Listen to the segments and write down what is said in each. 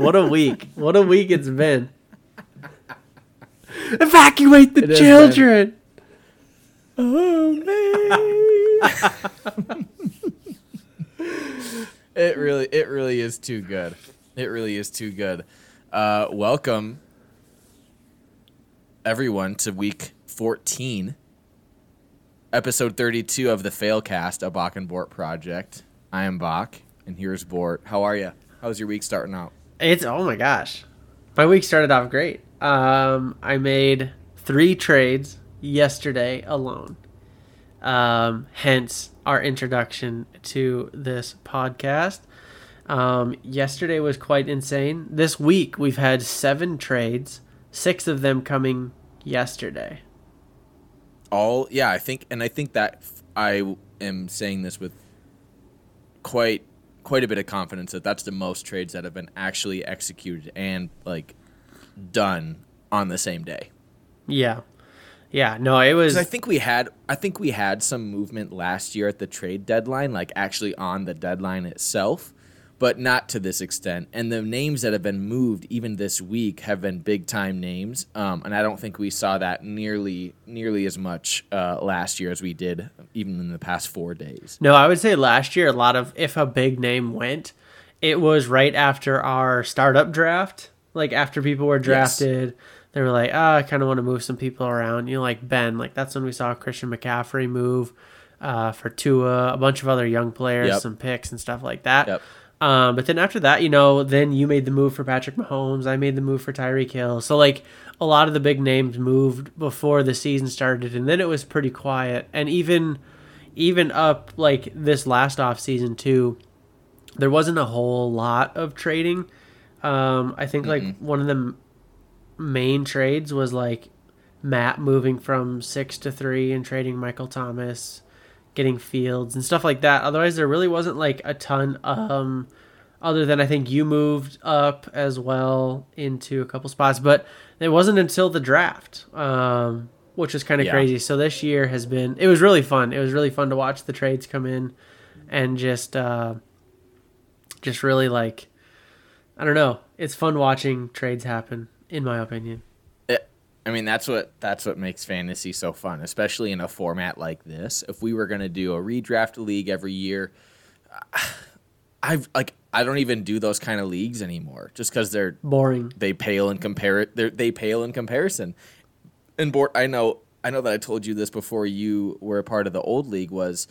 What a week. What a week it's been. Evacuate the It has children. Oh man. it really, it really is too good. It really is too good. Uh, welcome, everyone, to week 14, episode 32 of the Failcast, a Bach and Bort project. I am Bach, and here's Bort. How are you? How's your week starting out? It's oh my gosh. My week started off great. Um, I made three trades yesterday alone. Um, hence our introduction to this podcast. Um, yesterday was quite insane. This week we've had seven trades, six of them coming yesterday. all yeah i think and i think that i am saying this with quite quite a bit of confidence that that's the most trades that have been actually executed and like done on the same day Yeah, yeah. No, it was i think we had i think we had some movement last year at the trade deadline like actually on the deadline itself but not to this extent. And the names that have been moved even this week have been big time names, um, and I don't think we saw that nearly nearly as much uh, last year as we did even in the past four days. No, I would say last year a lot of if a big name went, it was right after our startup draft. Like after people were drafted, they were like, "Ah, I kind of want to move some people around." You know, like Ben, like that's when we saw Christian McCaffrey move uh, for Tua, a bunch of other young players, Yep. some picks and stuff like that. Yep. Um, but then after that, you know, then you made the move for Patrick Mahomes. I made the move for Tyreek Hill. So like a lot of the big names moved before the season started, and then it was pretty quiet. And even even up like this last off season too, there wasn't a whole lot of trading. Um, I think like one of the m- main trades was like Matt moving from six to three and trading Michael Thomas, getting Fields and stuff like that. Otherwise, there really wasn't like a ton. Um, other than I think you moved up as well into a couple spots, but it wasn't until the draft, um, which is kind of Yeah. crazy. So this year has been it was really fun. It was really fun to watch the trades come in, and just uh, just really like I don't know. It's fun watching trades happen, in my opinion. I mean, that's what that's what makes fantasy so fun, especially in a format like this. If we were gonna do a redraft league every year, I've like I don't even do those kind of leagues anymore, just because they're Boring. they pale in compare they they pale in comparison. And Bort, I know I know that I told you this before you were a part of the old league was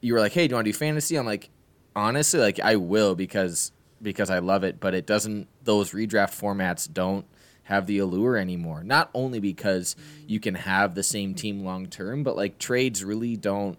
you were like, "Hey, do you want to do fantasy?" I'm like, "Honestly, like I will because because I love it, but it doesn't those redraft formats don't have the allure anymore. Not only because you can have the same team long term, but like trades really don't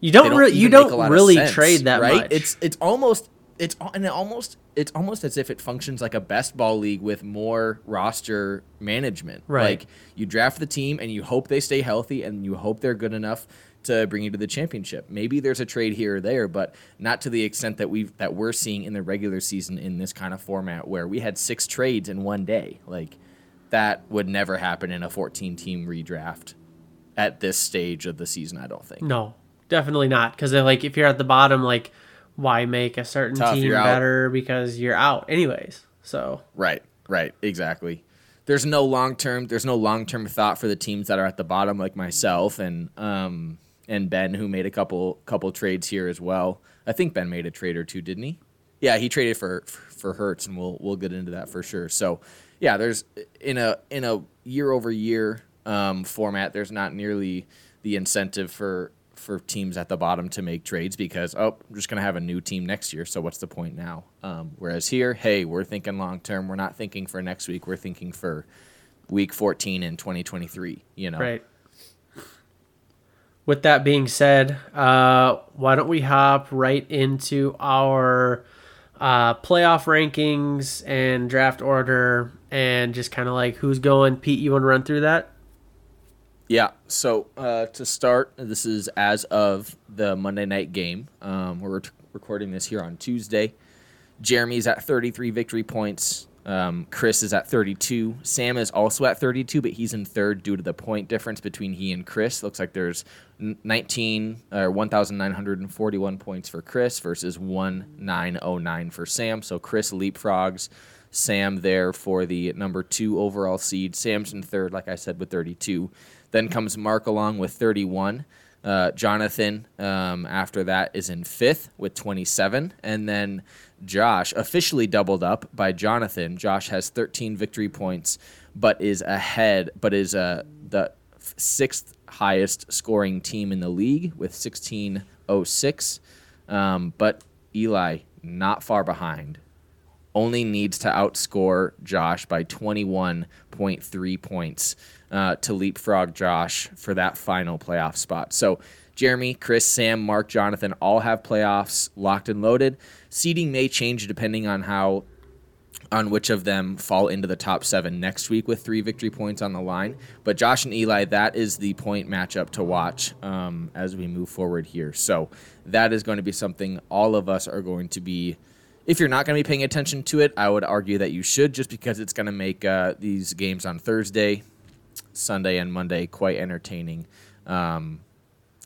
You don't, don't re- you even make a don't really sense, trade that right? much. It's it's almost it's and it almost it's almost as if it functions like a best ball league with more roster management. Right. Like you draft the team and you hope they stay healthy and you hope they're good enough to bring you to the championship. Maybe there's a trade here or there, but not to the extent that we that we're seeing in the regular season in this kind of format where we had six trades in one day. Like that would never happen in a 14 team redraft at this stage of the season, I don't think. No, definitely not. Because like if you're at the bottom, like why make a certain Tough, team you're out. better because you're out anyways. So Right, right, exactly. There's no long term. There's no long term thought for the teams that are at the bottom, like myself and um and Ben, who made a couple couple trades here as well. I think Ben made a trade or two, didn't he? Yeah, he traded for for Hertz, and we'll we'll get into that for sure. So, yeah, there's in a in a year over year um, format. There's not nearly the incentive for for teams at the bottom to make trades because oh, I'm just gonna have a new team next year. So what's the point now? Um, whereas here, hey, we're thinking long term. We're not thinking for next week. We're thinking for week 14 in 2023. You know, right. With that being said, uh, why don't we hop right into our uh, playoff rankings and draft order and just kind of like who's going? Pete, you want to run through that? Yeah. So uh, to start, this is as of the Monday night game. Um, we're recording this here on Tuesday. Jeremy's at 33 victory points. Um, Chris is at 32. Sam is also at 32, but he's in third due to the point difference between he and Chris. Looks like there's 19 or 1,941 points for Chris versus 1,909 for Sam. So Chris leapfrogs Sam there for the number two overall seed. Sam's in third, like I said, with 32. Then comes Mark along with 31. Uh, Jonathan, um, after that, is in fifth with 27. And then Josh, officially doubled up by Jonathan. Josh has 13 victory points, but is ahead, but is uh, the sixth highest scoring team in the league with 1606. Um, but Eli, not far behind, only needs to outscore Josh by 21.3 points uh, to leapfrog Josh for that final playoff spot. So Jeremy, Chris, Sam, Mark, Jonathan all have playoffs locked and loaded. Seeding may change depending on how on which of them fall into the top seven next week with three victory points on the line. But Josh and Eli, that is the point matchup to watch um, as we move forward here. So that is going to be something all of us are going to be. If you're not going to be paying attention to it, I would argue that you should, just because it's going to make uh, these games on Thursday, Sunday, and Monday quite entertaining. Um,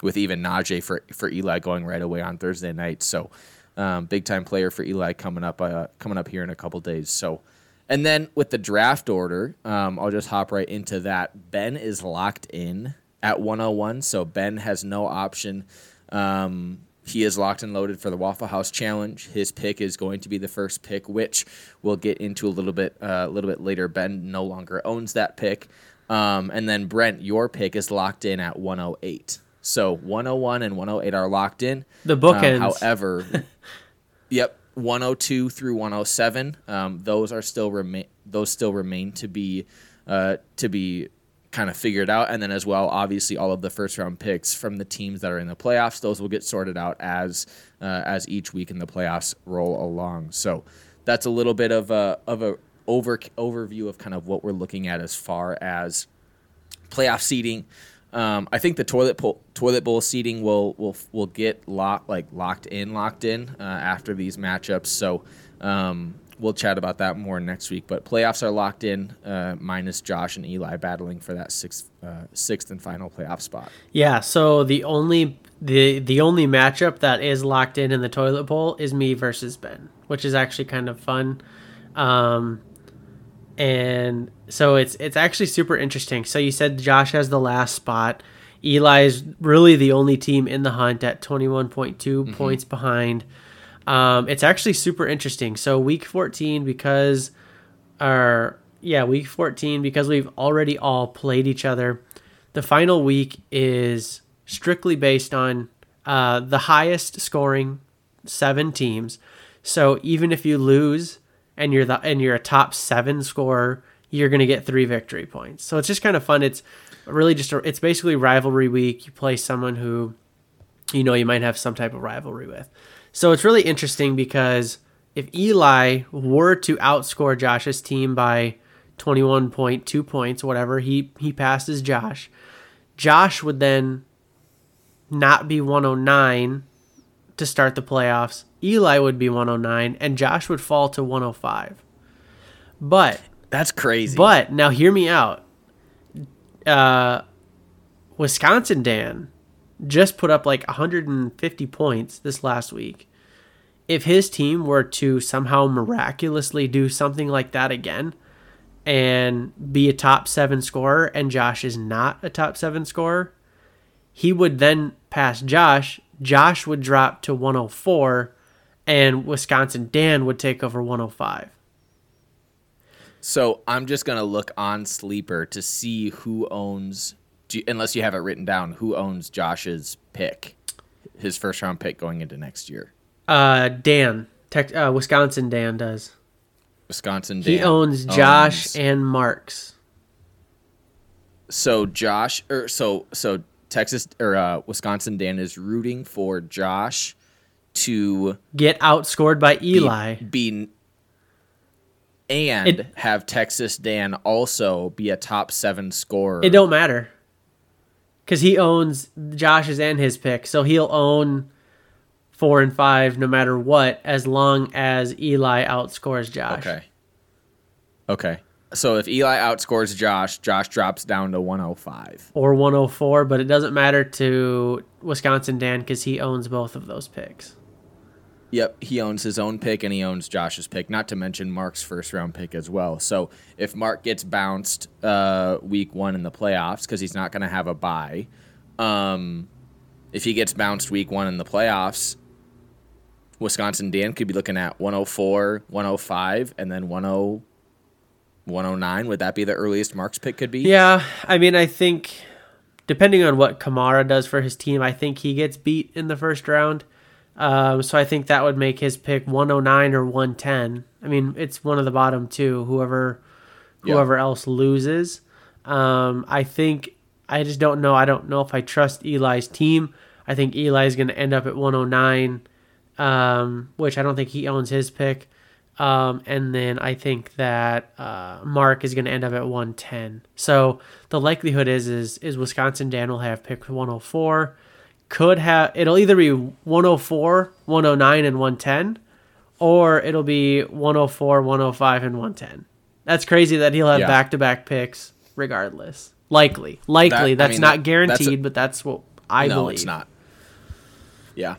with even Najee for for Eli going right away on Thursday night. So um, big time player for Eli coming up uh, coming up here in a couple days. So. And then with the draft order, um, I'll just hop right into that. Ben is locked in at 101, so Ben has no option. Um, he is locked and loaded for the Waffle House Challenge. His pick is going to be the first pick, which we'll get into a little bit uh, a little bit later. Ben no longer owns that pick, um, and then Brent, your pick is locked in at 108. So 101 and 108 are locked in. The bookends. Um, however, yep, 102 through 107, um, those are still remain. Those still remain to be uh, to be kind of figured out, and then as well, obviously, all of the first round picks from the teams that are in the playoffs, those will get sorted out as uh, as each week in the playoffs roll along. So that's a little bit of a of a over overview of kind of what we're looking at as far as playoff seeding. Um, I think the toilet toilet bowl seating will will will get locked like locked in locked in uh, after these matchups. So um, we'll chat about that more next week. But playoffs are locked in, uh, minus Josh and Eli battling for that sixth uh, sixth and final playoff spot. Yeah. So the only the the only matchup that is locked in in the toilet bowl is me versus Ben, which is actually kind of fun. Um, and so it's it's actually super interesting. So you said Josh has the last spot. Eli is really the only team in the hunt at 21.2 mm-hmm. points behind. Um, it's actually super interesting. So week 14 because our yeah, week 14 because we've already all played each other. The final week is strictly based on uh, the highest scoring seven teams. So even if you lose and you're the and you're a top seven scorer, you're gonna get three victory points. So it's just kind of fun. It's really just a, it's basically rivalry week. You play someone who you know you might have some type of rivalry with. So it's really interesting because if Eli were to outscore Josh's team by 21.2 points, whatever, he he passes Josh. Josh would then not be 109 to start the playoffs. Eli would be 109 and Josh would fall to 105. But that's crazy. But now hear me out. Uh, Wisconsin Dan just put up like 150 points this last week. If his team were to somehow miraculously do something like that again and be a top seven scorer, and Josh is not a top seven scorer, he would then pass Josh. Josh would drop to 104 and Wisconsin Dan would take over 105. So I'm just gonna look on Sleeper to see who owns, unless you have it written down, who owns Josh's pick, his first round pick going into next year. Uh, Dan, tech, uh, Wisconsin Dan does. Wisconsin Dan. He owns Josh owns... and Marks. So Josh, or so so Texas or uh, Wisconsin Dan is rooting for Josh to get outscored by Eli. Be, be and it, have Texas Dan also be a top seven scorer. It don't matter because he owns Josh's and his pick, so he'll own four and five no matter what, as long as Eli outscores Josh. Okay. Okay. So if Eli outscores Josh, Josh drops down to 105. or 104, but it doesn't matter to Wisconsin Dan because he owns both of those picks. Yep, he owns his own pick and he owns Josh's pick, not to mention Mark's first round pick as well. So if Mark gets bounced uh, week one in the playoffs because he's not going to have a bye, um, if he gets bounced week one in the playoffs, Wisconsin Dan could be looking at 104, 105, and then 10, 109. Would that be the earliest Mark's pick could be? Yeah, I mean, I think depending on what Kamara does for his team, I think he gets beat in the first round. Um, so I think that would make his pick 109 or 110. I mean, it's one of the bottom two. Whoever, Yeah. whoever else loses. Um, I think I just don't know. I don't know if I trust Eli's team. I think Eli's going to end up at 109, um, which I don't think he owns his pick. Um, and then I think that uh, Mark is going to end up at 110. So the likelihood is is is Wisconsin Dan will have pick 104. Could have it'll either be 104, 109, and 110, or it'll be 104, 105, and 110. That's crazy that he'll have Yeah. back to back picks regardless. Likely, likely. That- I that's mean, not that- that's a- guaranteed, but that's what I no, believe. it's not. Yeah.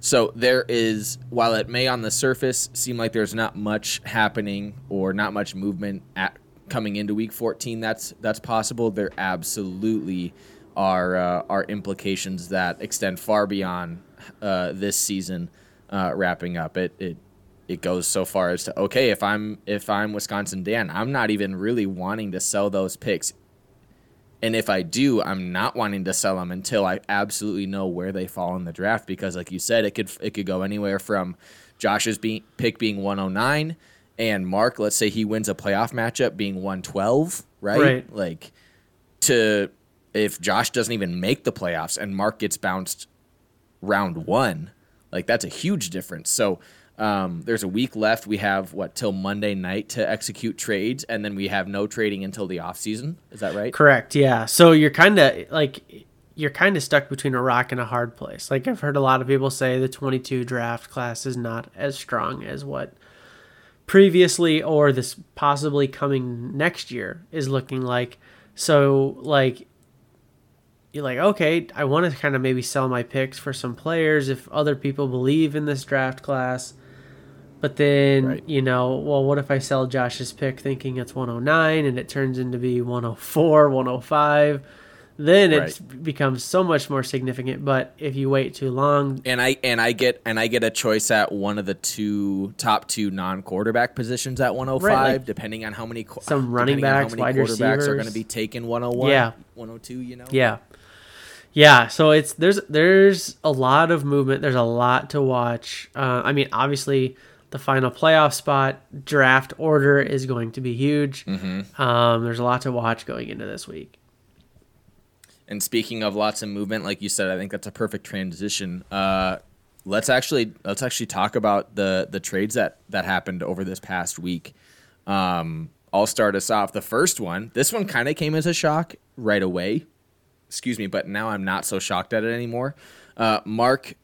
So there is, while it may on the surface seem like there's not much happening or not much movement at coming into Week 14, that's that's possible. There absolutely are uh, are implications that extend far beyond uh, this season uh, wrapping up. It it it goes so far as to okay, if I'm if I'm Wisconsin Dan, I'm not even really wanting to sell those picks and if I do, I'm not wanting to sell them until I absolutely know where they fall in the draft because, like you said, it could it could go anywhere from Josh's be, pick being 109 and Mark, let's say he wins a playoff matchup being 112, right? Right. Like to if Josh doesn't even make the playoffs and Mark gets bounced round one, like that's a huge difference. So um, there's a week left. We have what till Monday night to execute trades, and then we have no trading until the off season. Is that right? Correct. Yeah. So you're kind of like you're kind of stuck between a rock and a hard place. Like I've heard a lot of people say the 22 draft class is not as strong as what previously or this possibly coming next year is looking like. So like you're like, okay, I want to kind of maybe sell my picks for some players if other people believe in this draft class. But then, Right. you know, well, what if I sell Josh's pick thinking it's 109 and it turns into be 104, 105? Then it Right. becomes so much more significant. But if you wait too long, and I and I get and I get a choice at one of the two top two non quarterback positions at 105, Right, like depending on how many some running backs, wide quarterbacks are going to be taken 101, Yeah. 102. You know, Yeah. Yeah, so it's there's there's a lot of movement. There's a lot to watch. Uh, I mean, obviously, the final playoff spot draft order is going to be huge. Mm-hmm. Um, there's a lot to watch going into this week. And speaking of lots of movement, like you said, I think that's a perfect transition. Uh, let's actually let's actually talk about the the trades that that happened over this past week. Um, I'll start us off. The first one, this one kind of came as a shock right away. Excuse me, but now I'm not so shocked at it anymore. Uh, Mark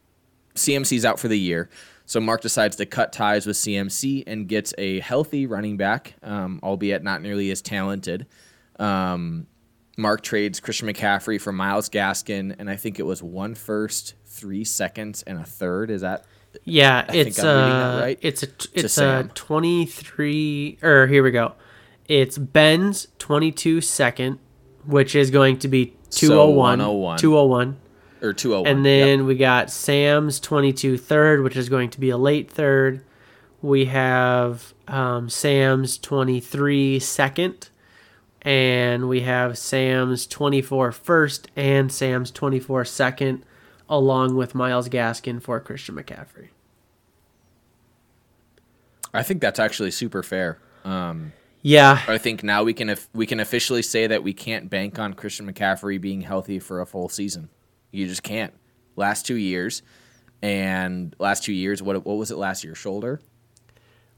CMC's out for the year. So Mark decides to cut ties with CMC and gets a healthy running back, um, albeit not nearly as talented. Um, Mark trades Christian McCaffrey for Myles Gaskin, and I think it was one first, three seconds, and a third. Is that Yeah, I it's I'm reading that uh, right. it's a it's a Sam. 23 or here we go. It's Ben's 22 second, which is going to be 201 101. 201. or two oh one? And then we got Sam's 22 third, which is going to be a late third. We have um, Sam's 23 second. And we have Sam's 24 first and Sam's 24 second, along with Myles Gaskin for Christian McCaffrey. I think that's actually super fair. Um, Yeah. I think now we can we can officially say that we can't bank on Christian McCaffrey being healthy for a full season. You just can't. Last two years, and last two years, what what was it last year? Shoulder.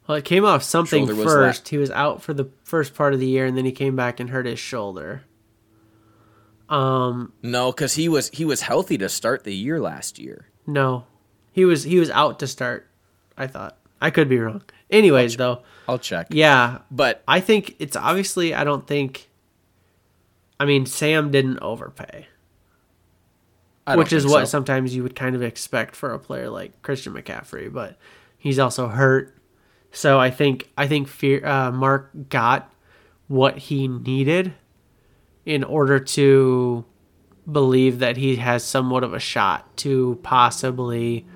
Well, it came off something Shoulder first. la- he was out for the first part of the year, and then he came back and hurt his shoulder. Um, No, because he was he was healthy to start the year last year. no, he was he was out to start. I thought. I could be wrong. Anyways, though, I'll check. yeah, But I think it's obviously. I don't think. I mean, Sam didn't overpay, which is what so. sometimes you would kind of expect for a player like Christian McCaffrey, but he's also hurt. So I think I think fear, uh, Mark got what he needed in order to believe that he has somewhat of a shot to possibly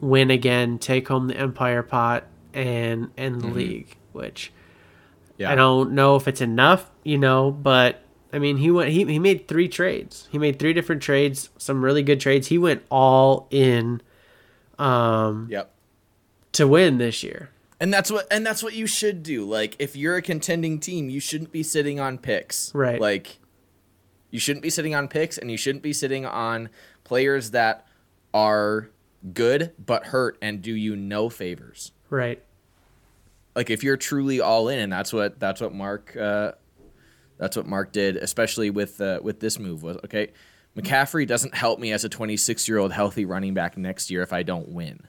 win again, take home the Empire pot, and end the league. Which Yeah. I don't know if it's enough, you know, but I mean, he went he he made three trades. He made three different trades, some really good trades. He went all in um Yep. to win this year. And that's what and that's what you should do. Like if you're a contending team, you shouldn't be sitting on picks. Right. Like you shouldn't be sitting on picks and you shouldn't be sitting on players that are good but hurt and do you no favors. Right. Like if you're truly all in and that's what that's what Mark uh that's what Mark did, especially with uh, with this move was okay. McCaffrey doesn't help me as a 26 year old healthy running back next year if I don't win.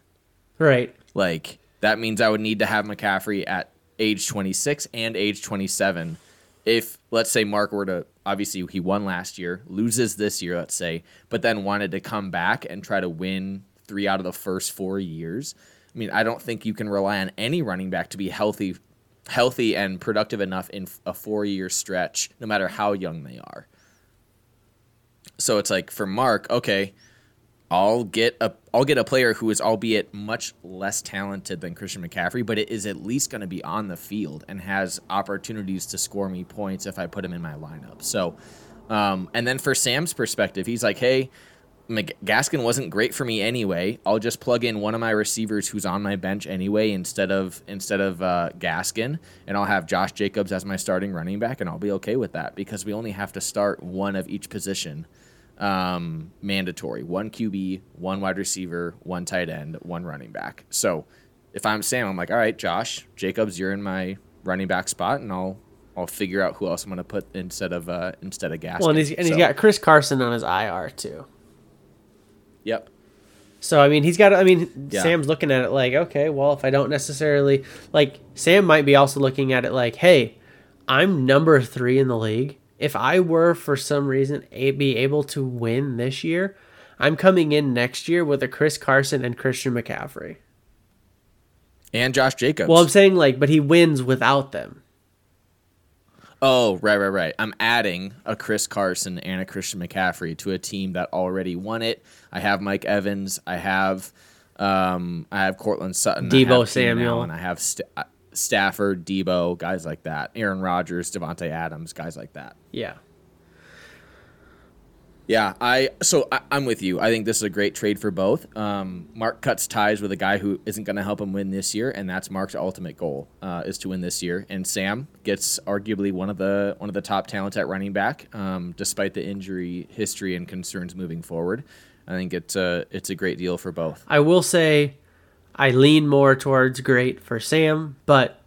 Right. Like that means I would need to have McCaffrey at age 26 and age 27. If let's say Mark were to obviously he won last year, loses this year, let's say, but then wanted to come back and try to win three out of the first four years. I mean, I don't think you can rely on any running back to be healthy, healthy and productive enough in a four-year stretch, no matter how young they are. So it's like for Mark, okay, I'll get a I'll get a player who is albeit much less talented than Christian McCaffrey, but it is at least going to be on the field and has opportunities to score me points if I put him in my lineup. So, um, and then for Sam's perspective, he's like, hey. Gaskin wasn't great for me anyway. I'll just plug in one of my receivers who's on my bench anyway instead of instead of uh, Gaskin, and I'll have Josh Jacobs as my starting running back, and I'll be okay with that because we only have to start one of each position um, mandatory one QB, one wide receiver, one tight end, one running back. So if I'm Sam, I'm like, all right, Josh Jacobs, you're in my running back spot, and I'll I'll figure out who else I'm going to put instead of uh, instead of Gaskin. Well, and he's and he's So, got Chris Carson on his IR too. Yep. So I mean, he's got. I mean, Yeah. Sam's looking at it like, okay, well, if I don't necessarily like, Sam might be also looking at it like, hey, I'm number three in the league. If I were for some reason a- be able to win this year, I'm coming in next year with a Chris Carson and Christian McCaffrey. And Josh Jacobs. Well, I'm saying like, but he wins without them. Oh, right, right, right. I'm adding a Chris Carson and a Christian McCaffrey to a team that already won it. I have Mike Evans. I have, um, I have Courtland Sutton. Deebo Samuel. and I have St- uh, Stafford, Deebo, guys like that. Aaron Rodgers, Davante Adams, guys like that. Yeah. Yeah, I so I, I'm with you. I think this is a great trade for both. Um, Mark cuts ties with a guy who isn't going to help him win this year, and that's Mark's ultimate goal uh, is to win this year. And Sam gets arguably one of the one of the top talents at running back, um, despite the injury history and concerns moving forward. I think it's a it's a great deal for both. I will say I lean more towards great for Sam, but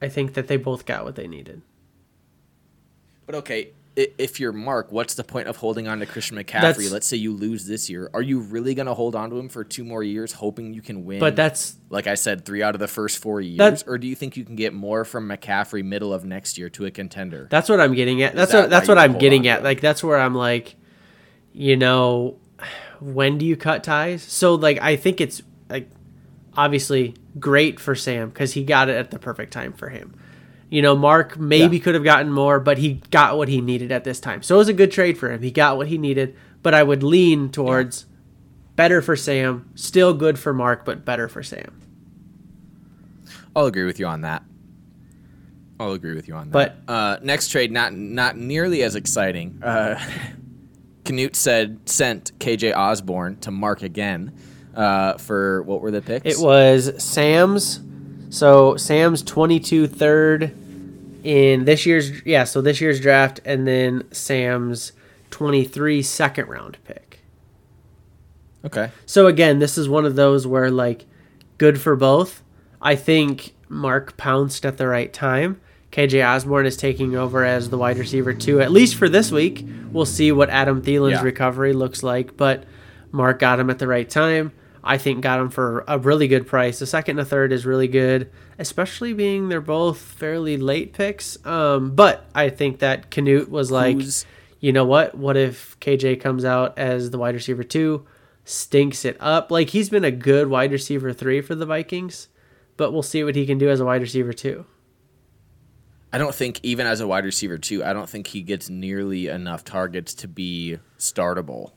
I think that they both got what they needed. But okay, if you're Mark, what's the point of holding on to Christian McCaffrey? That's- Let's say you lose this year, are you really going to hold on to him for two more years, hoping you can win? But that's like I said, three out of the first four years? That- or do you think you can get more from McCaffrey middle of next year to a contender? that's what I'm getting at. That's that what that's what I'm getting at. Like that's where I'm like, you know, when do you cut ties? So like I think it's like obviously great for Sam because he got it at the perfect time for him. You know, Mark maybe Yeah. could have gotten more, but he got what he needed at this time. So it was a good trade for him. He got what he needed, but I would lean towards better for Sam, still good for Mark, but better for Sam. I'll agree with you on that. I'll agree with you on that. But- Uh, next trade, not not nearly as exciting. Uh, Canute said sent KJ Osborne to Mark again uh, for what were the picks? It was Sam's. So Sam's 22 third in this year's yeah, so this year's draft and then Sam's 23 second round pick. okay. So again, this is one of those where like good for both. I think Mark pounced at the right time. KJ Osborne is taking over as the wide receiver too, at least for this week. We'll see what Adam Thielen's Yeah. recovery looks like, but Mark got him at the right time. I think got him for a really good price. The second and the third is really good, especially being they're both fairly late picks. Um, but I think that Canute was like, Who's- you know what? What if KJ comes out as the wide receiver two, stinks it up? Like he's been a good wide receiver three for the Vikings, but we'll see what he can do as a wide receiver two. I don't think even as a wide receiver too, I don't think he gets nearly enough targets to be startable.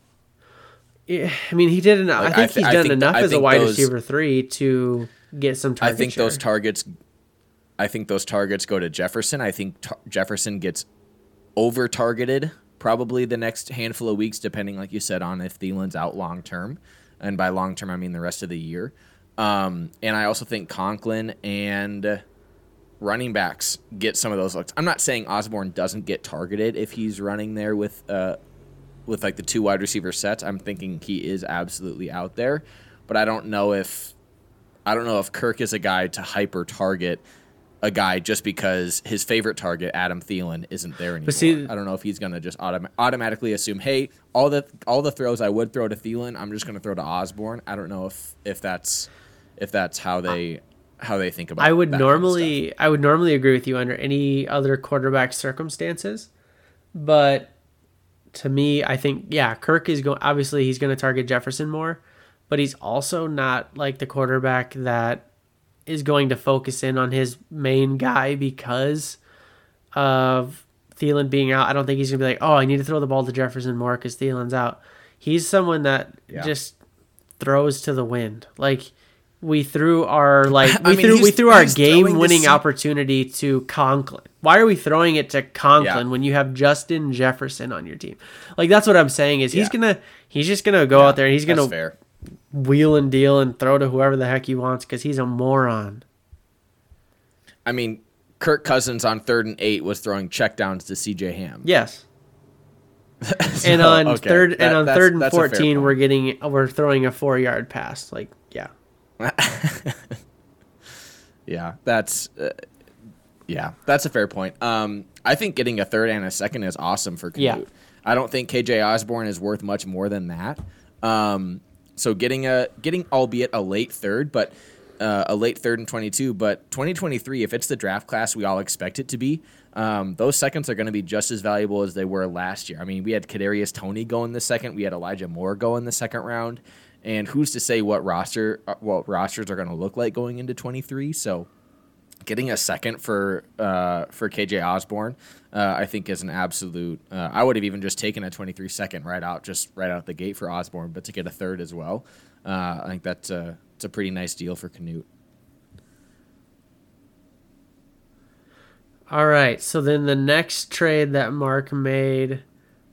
Yeah, I mean, he did. Enough. Like, I I think he's done think enough th- as a wide those- receiver three to get some target I think share. those targets. I think those targets go to Jefferson. I think tar- Jefferson gets over targeted probably the next handful of weeks, depending, like you said, on if Thielen's out long term, and by long term I mean the rest of the year. Um, and I also think Conklin and running backs get some of those looks. I'm not saying Osborne doesn't get targeted if he's running there with uh, with like the two wide receiver sets. I'm thinking he is absolutely out there, but I don't know if I don't know if Kirk is a guy to hyper target a guy just because his favorite target, Adam Thielen, isn't there anymore. see- I don't know if he's gonna just autom- automatically assume, hey, all the all the throws I would throw to Thielen, I'm just gonna throw to Osborne. I don't know if if that's if that's how they how they think about. I would that kind of normally, I would normally agree with you under any other quarterback circumstances, but to me, I think yeah, Kirk is going. Obviously, he's going to target Jefferson more, but he's also not like the quarterback that is going to focus in on his main guy because of Thielen being out. I don't think he's gonna be like, oh, I need to throw the ball to Jefferson more because Thielen's out. He's someone that Yeah. just throws to the wind. Like we threw our like I we mean, threw we threw our game winning opportunity to Conklin. Why are we throwing it to Conklin Yeah. when you have Justin Jefferson on your team? Like that's what I'm saying is he's Yeah. gonna he's just gonna go out there and he's gonna fair. wheel and deal and throw to whoever the heck he wants because he's a moron. I mean, Kirk Cousins on third and eight was throwing checkdowns to C.J. Ham. Yes. So, and on okay, third that- and on third and that's a fair fourteen, we're getting we're throwing a four yard pass. Like yeah, that's uh, yeah, that's a fair point. Um, I think getting a third and a second is awesome for Canute. Yeah. I don't think KJ Osborne is worth much more than that. Um, so getting a getting albeit a late third, but uh, a late third and twenty two, but twenty twenty three, if it's the draft class we all expect it to be, um, those seconds are going to be just as valuable as they were last year. I mean, we had Kadarius Toney go in the second, we had Elijah Moore go in the second round, and who's to say what roster uh, what rosters are going to look like going into twenty three? So getting a second for uh, for KJ Osborne, uh, I think is an absolute. Uh, I would have even just taken a 23 second right out, just right out the gate for Osborne, but to get a third as well, uh, I think that's a it's a pretty nice deal for Canute. All right. So then the next trade that Mark made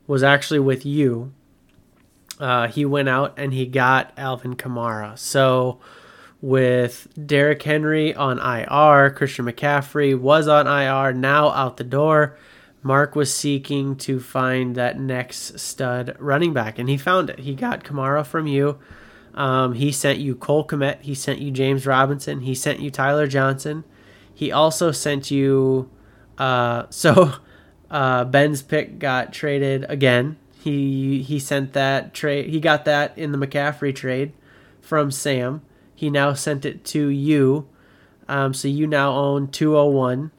was actually with you. Uh, he went out and he got Alvin Kamara. So with Derrick Henry on IR, Christian McCaffrey was on IR, now out the door. Mark was seeking to find that next stud running back, and he found it. He got Kamara from you. Um, he sent you Cole Kmet. He sent you James Robinson. He sent you Tyler Johnson. He also sent you. Uh, so uh, Ben's pick got traded again. He he sent that trade. He got that in the McCaffrey trade from Sam. He now sent it to you. Um, so you now own 201.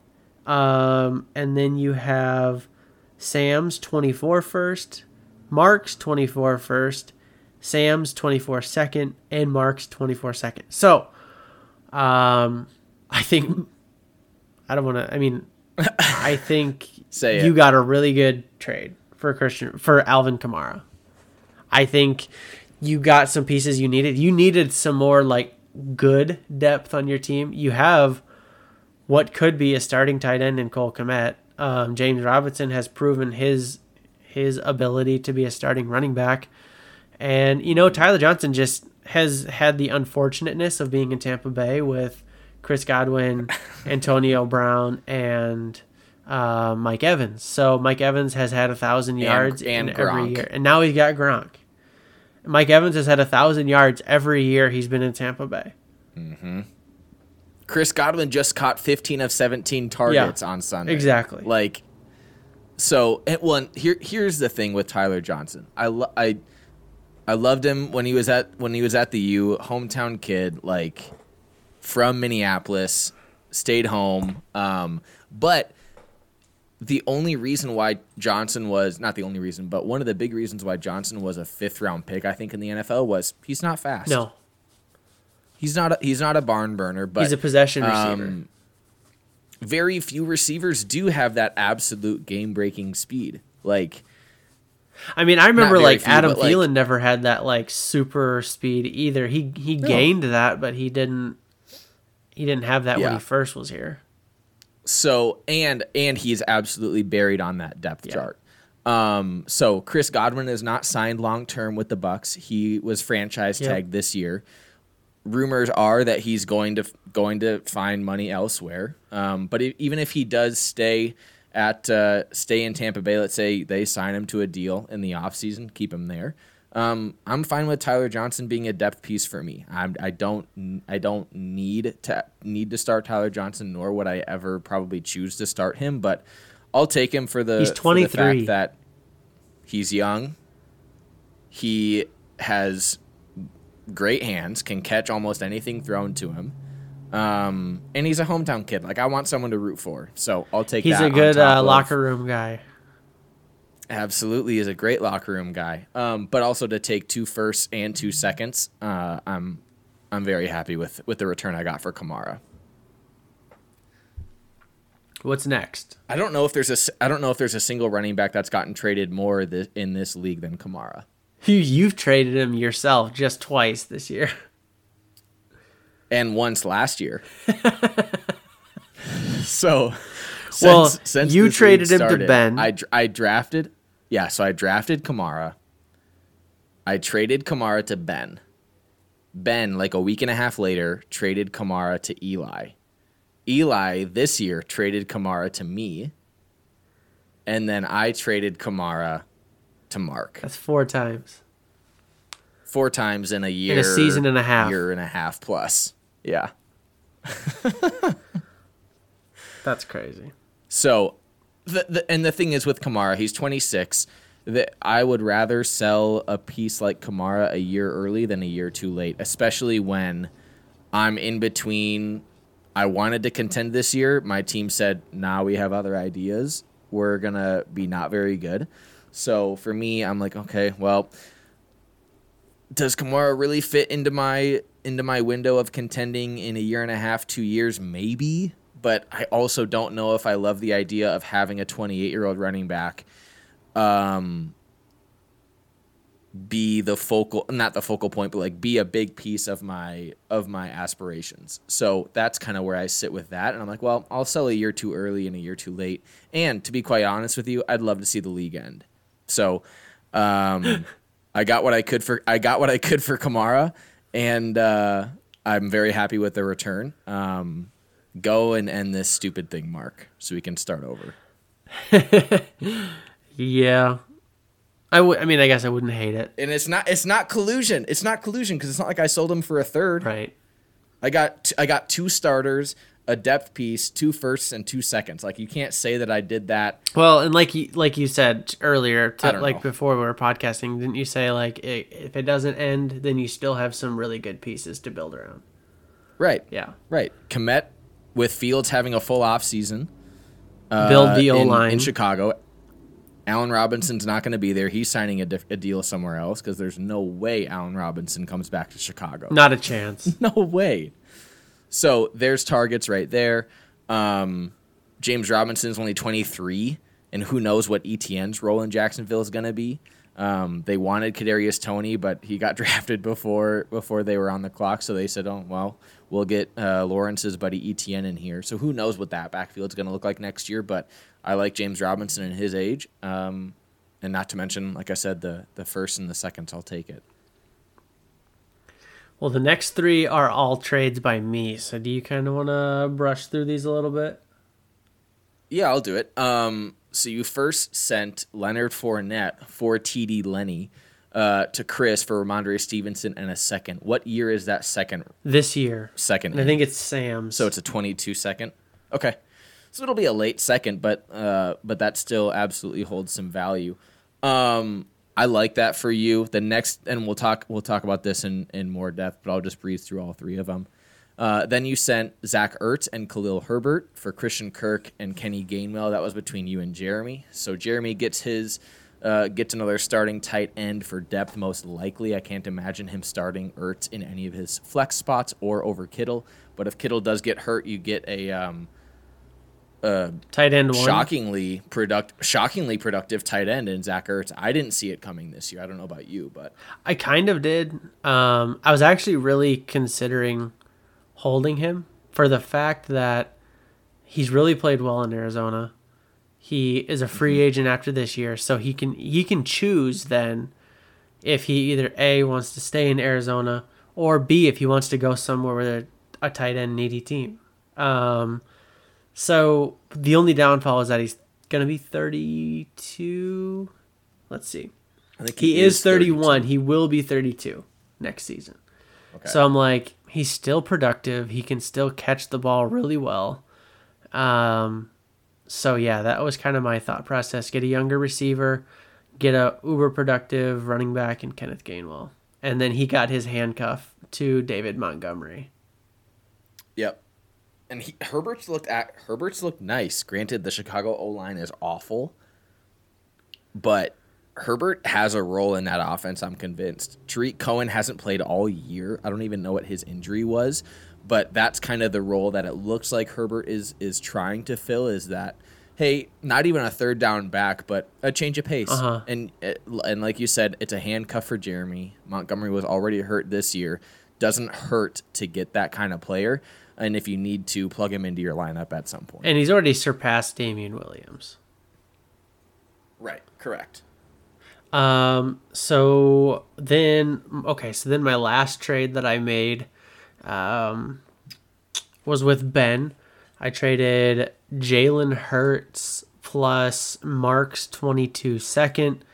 Um, and then you have Sam's 24 first, Mark's 24 first, Sam's 24 second, and Mark's 24 second. So, um, I think, I don't want to, I mean, I think Say it. you got a really good trade for Christian, for Alvin Kamara. I think you got some pieces you needed. You needed some more like good depth on your team. You have what could be a starting tight end in Cole Kmet. Um, James Robinson has proven his his ability to be a starting running back, and you know Tyler Johnson just has had the unfortunateness of being in Tampa Bay with Chris Godwin, Antonio Brown, and uh, Mike Evans. So Mike Evans has had a thousand yards and in every year, and now he's got Gronk. Mike Evans has had a thousand yards every year he's been in Tampa Bay. Chris Godwin just caught 15 of 17 targets on Sunday. Exactly. Like, so and well, here here's the thing with Tyler Johnson. I lo- I I loved him when he was at when he was at the U, hometown kid, like from Minneapolis, stayed home. Um, but the only reason why Johnson was not the only reason, but one of the big reasons why Johnson was a fifth round pick, I think, in the NFL was he's not fast. No, he's not. A, he's not a barn burner, but he's a possession receiver. um, very few receivers do have that absolute game breaking speed. Like I mean, I remember like few, Adam but, like- Thielen never had that like super speed either. He he gained that, but he didn't. He didn't have that when he first was here. So and and he's absolutely buried on that depth Yeah. chart. Um, so Chris Godwin is not signed long term with the Bucs. He was franchise Yep. tagged this year. Rumors are that he's going to going to find money elsewhere. Um, but e- even if he does stay at uh, stay in Tampa Bay, let's say they sign him to a deal in the offseason, keep him there. Um, I'm fine with Tyler Johnson being a depth piece for me. I'm, I don't I don't need to need to start Tyler Johnson, nor would I ever probably choose to start him. But I'll take him for the He's for the fact that he's young. He has great hands, can catch almost anything thrown to him. Um, and he's a hometown kid. Like I want someone to root for. So I'll take He's a good uh, locker room guy. Absolutely is a great locker room guy. Um, but also to take two firsts and two seconds, uh, I'm I'm very happy with with the return I got for Kamara. What's next? I don't know if there's a I don't know if there's a single running back that's gotten traded more th- in this league than Kamara. You you've traded him yourself just twice this year. and once last year. so, since, Well, since you traded him to Ben. I, I drafted, yeah. So I drafted Kamara. I traded Kamara to Ben. Ben, like a week and a half later, traded Kamara to Eli. Eli this year traded Kamara to me, and then I traded Kamara to Mark That's four times. four times in a year, In a season and a half. year and a half plus. Yeah. That's crazy. So, the, the and the thing is with Kamara, he's 26. That I would rather sell a piece like Kamara a year early than a year too late, especially when I'm in between. I wanted to contend this year. My team said, "Nah, we have other ideas. We're gonna be not very good." So for me, I'm like, okay, well, does Kamara really fit into my into my window of contending in a year and a half, two years, maybe? But I also don't know if I love the idea of having a 28 year old running back um, be the focal, not the focal point, but like be a big piece of my of my aspirations. So that's kind of where I sit with that, and I'm like, well, I'll sell a year too early and a year too late. And to be quite honest with you, I'd love to see the league end. So. Um, I got what I could for I got what I could for Kamara, and uh, I'm very happy with the return. Um, go and end this stupid thing, Mark, so we can start over. Yeah. I would. I mean, I guess I wouldn't hate it. And it's not it's not collusion. It's not collusion because it's not like I sold him for a third. Right. I got t- I got two starters, a depth piece, two firsts, and two seconds. Like you can't say that I did that. Well, and like you like you said earlier, to, like know. before we were podcasting, didn't you say like i if it doesn't end, then you still have some really good pieces to build around? Right. Yeah. Right. Kmet with Fields having a full off season. Build the uh, in- O-line. in Chicago. Allen Robinson's not going to be there. He's signing a, diff- a deal somewhere else because there's no way Allen Robinson comes back to Chicago. Not a chance. No way. So there's targets right there. Um, James Robinson's only 23, and who knows what ETN's role in Jacksonville is going to be. Um, they wanted Kadarius Toney, but he got drafted before before they were on the clock. So they said, "Oh well, we'll get uh, Lawrence's buddy ETN in here." So who knows what that backfield's going to look like next year? But I like James Robinson and his age, um, and not to mention, like I said, the the first and the seconds. I'll take it. Well, the next three are all trades by me. So do you kind of want to brush through these a little bit? Yeah, I'll do it. Um, so you first sent Leonard Fournette for TD Lenny uh, to Chris for Rhamondre Stevenson and a second. What year is that second? This year. Second. I think it's Sam's. so. It's a 22 second. Okay, so it'll be a late second, but uh, but that still absolutely holds some value. Um, I like that for you. The next, and we'll talk we'll talk about this in in more depth, but I'll just breeze through all three of them. Uh, then you sent Zach Ertz and Khalil Herbert for Christian Kirk and Kenny Gainwell. That was between you and Jeremy. So Jeremy gets his uh, gets another starting tight end for depth, most likely. I can't imagine him starting Ertz in any of his flex spots or over Kittle. But if Kittle does get hurt, you get a um, uh, tight end one. shockingly product, shockingly productive tight end in Zach Ertz. I didn't see it coming this year. I don't know about you, but I kind of did. Um, I was actually really considering holding him for the fact that he's really played well in Arizona. He is a free mm-hmm. agent after this year, so he can he can choose then if he either A wants to stay in Arizona or B if he wants to go somewhere with a, a tight end needy team. Um, so the only downfall is that he's gonna be 32. Let's see. I think he, he is, is 31. 32. He will be 32 next season. Okay. So I'm like, he's still productive. He can still catch the ball really well. Um, so yeah, that was kind of my thought process. Get a younger receiver, get a uber productive running back in Kenneth Gainwell, and then he got his handcuff to David Montgomery. Yep. And he, Herbert's looked at Herbert's looked nice. Granted, the Chicago O line is awful, but Herbert has a role in that offense, I'm convinced. Tarik Cohen hasn't played all year. I don't even know what his injury was, but that's kind of the role that it looks like Herbert is is trying to fill is that hey, not even a third down back, but a change of pace. Uh-huh. And and like you said, it's a handcuff for Jeremy. Montgomery was already hurt this year. Doesn't hurt to get that kind of player. And if you need to plug him into your lineup at some point. And he's already surpassed Damien Williams. Right, correct. Um, so then, okay, so then my last trade that I made um, was with Ben. I traded Jalen Hurts plus Mark's 22 second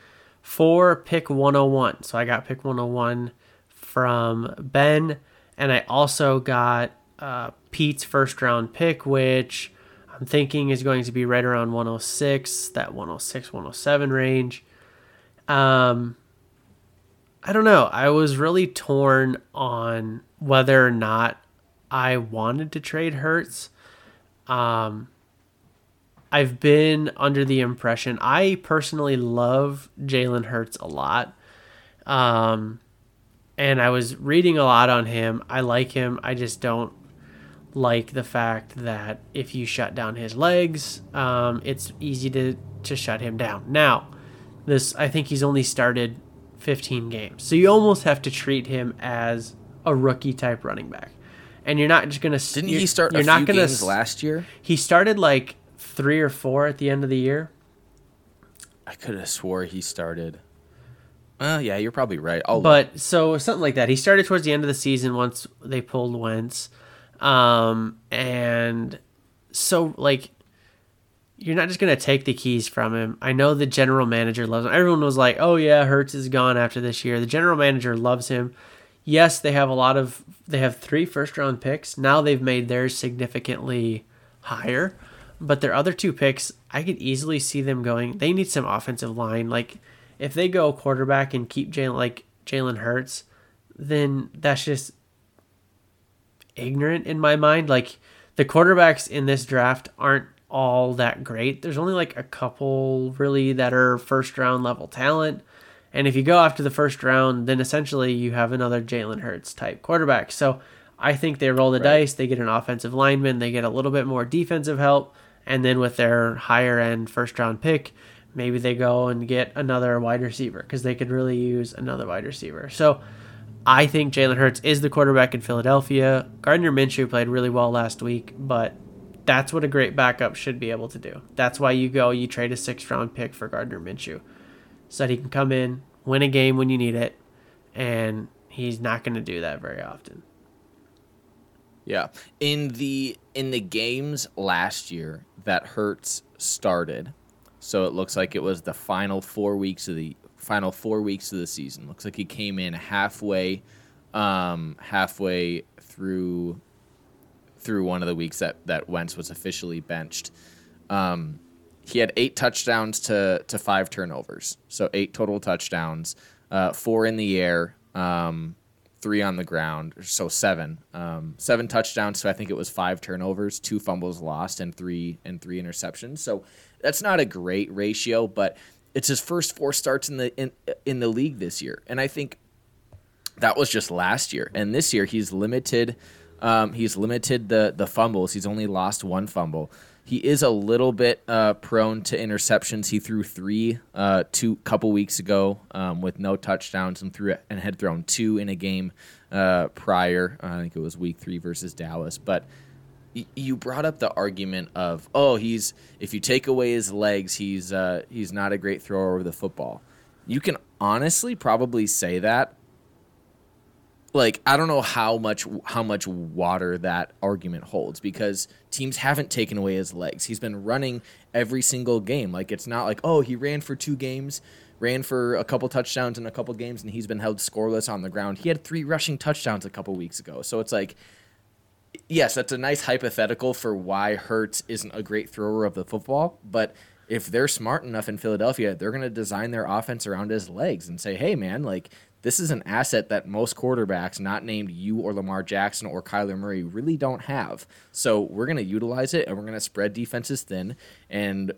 for pick 101. So I got pick 101 from Ben, and I also got uh, Pete's first round pick, which I'm thinking is going to be right around 106, that 106, 107 range. Um, I don't know. I was really torn on whether or not I wanted to trade Hurts. Um, I've been under the impression I personally love Jalen Hurts a lot. Um, and I was reading a lot on him. I like him. I just don't like the fact that if you shut down his legs, um, it's easy to, to shut him down. Now, this I think he's only started 15 games. So you almost have to treat him as a rookie type running back. And you're not just gonna. Didn't he start you're a not gonna, games last year? He started like three or four at the end of the year. I could have swore he started. Well, yeah, you're probably right. I'll but look. so something like that. He started towards the end of the season once they pulled Wentz, um, and so like you're not just going to take the keys from him. I know the general manager loves him. Everyone was like, oh, yeah, Hurts is gone after this year. The general manager loves him. Yes, they have a lot of, they have three first round picks. Now they've made theirs significantly higher. But their other two picks, I could easily see them going. They need some offensive line. Like, if they go quarterback and keep Jalen, like Jalen Hurts, then that's just ignorant in my mind. Like, the quarterbacks in this draft aren't all that great. There's only like a couple really that are first round level talent. And if you go after the first round, then essentially you have another Jalen Hurts type quarterback. So I think they roll the right. dice, they get an offensive lineman, they get a little bit more defensive help, and then with their higher end first round pick, maybe they go and get another wide receiver because they could really use another wide receiver. So I think Jalen Hurts is the quarterback in Philadelphia. Gardner Minshew played really well last week, but that's what a great backup should be able to do. That's why you go, you trade a sixth round pick for Gardner Minshew so that he can come in, win a game when you need it, and he's not going to do that very often. Yeah. In the in the games last year that Hurts started, so it looks like it was the final 4 weeks of the final 4 weeks of the season. Looks like he came in halfway um halfway through through one of the weeks that that Wentz was officially benched. Um, he had eight touchdowns to to five turnovers, so eight total touchdowns, uh, four in the air, um, three on the ground, so seven, um, seven touchdowns. So I think it was five turnovers, two fumbles lost, and three and three interceptions. So that's not a great ratio, but it's his first four starts in the in in the league this year, and I think that was just last year. And this year he's limited. Um, he's limited the the fumbles. He's only lost one fumble. He is a little bit uh, prone to interceptions. He threw three uh, two couple weeks ago um, with no touchdowns and threw and had thrown two in a game uh, prior. I think it was week three versus Dallas. But y- you brought up the argument of oh he's if you take away his legs he's uh, he's not a great thrower of the football. You can honestly probably say that like I don't know how much how much water that argument holds because teams haven't taken away his legs. He's been running every single game. Like it's not like oh he ran for two games, ran for a couple touchdowns in a couple games, and he's been held scoreless on the ground. He had three rushing touchdowns a couple weeks ago. So it's like yes, that's a nice hypothetical for why Hurts isn't a great thrower of the football, but if they're smart enough in Philadelphia, they're going to design their offense around his legs and say, "Hey man, like this is an asset that most quarterbacks, not named you or Lamar Jackson or Kyler Murray, really don't have. So we're going to utilize it and we're going to spread defenses thin. And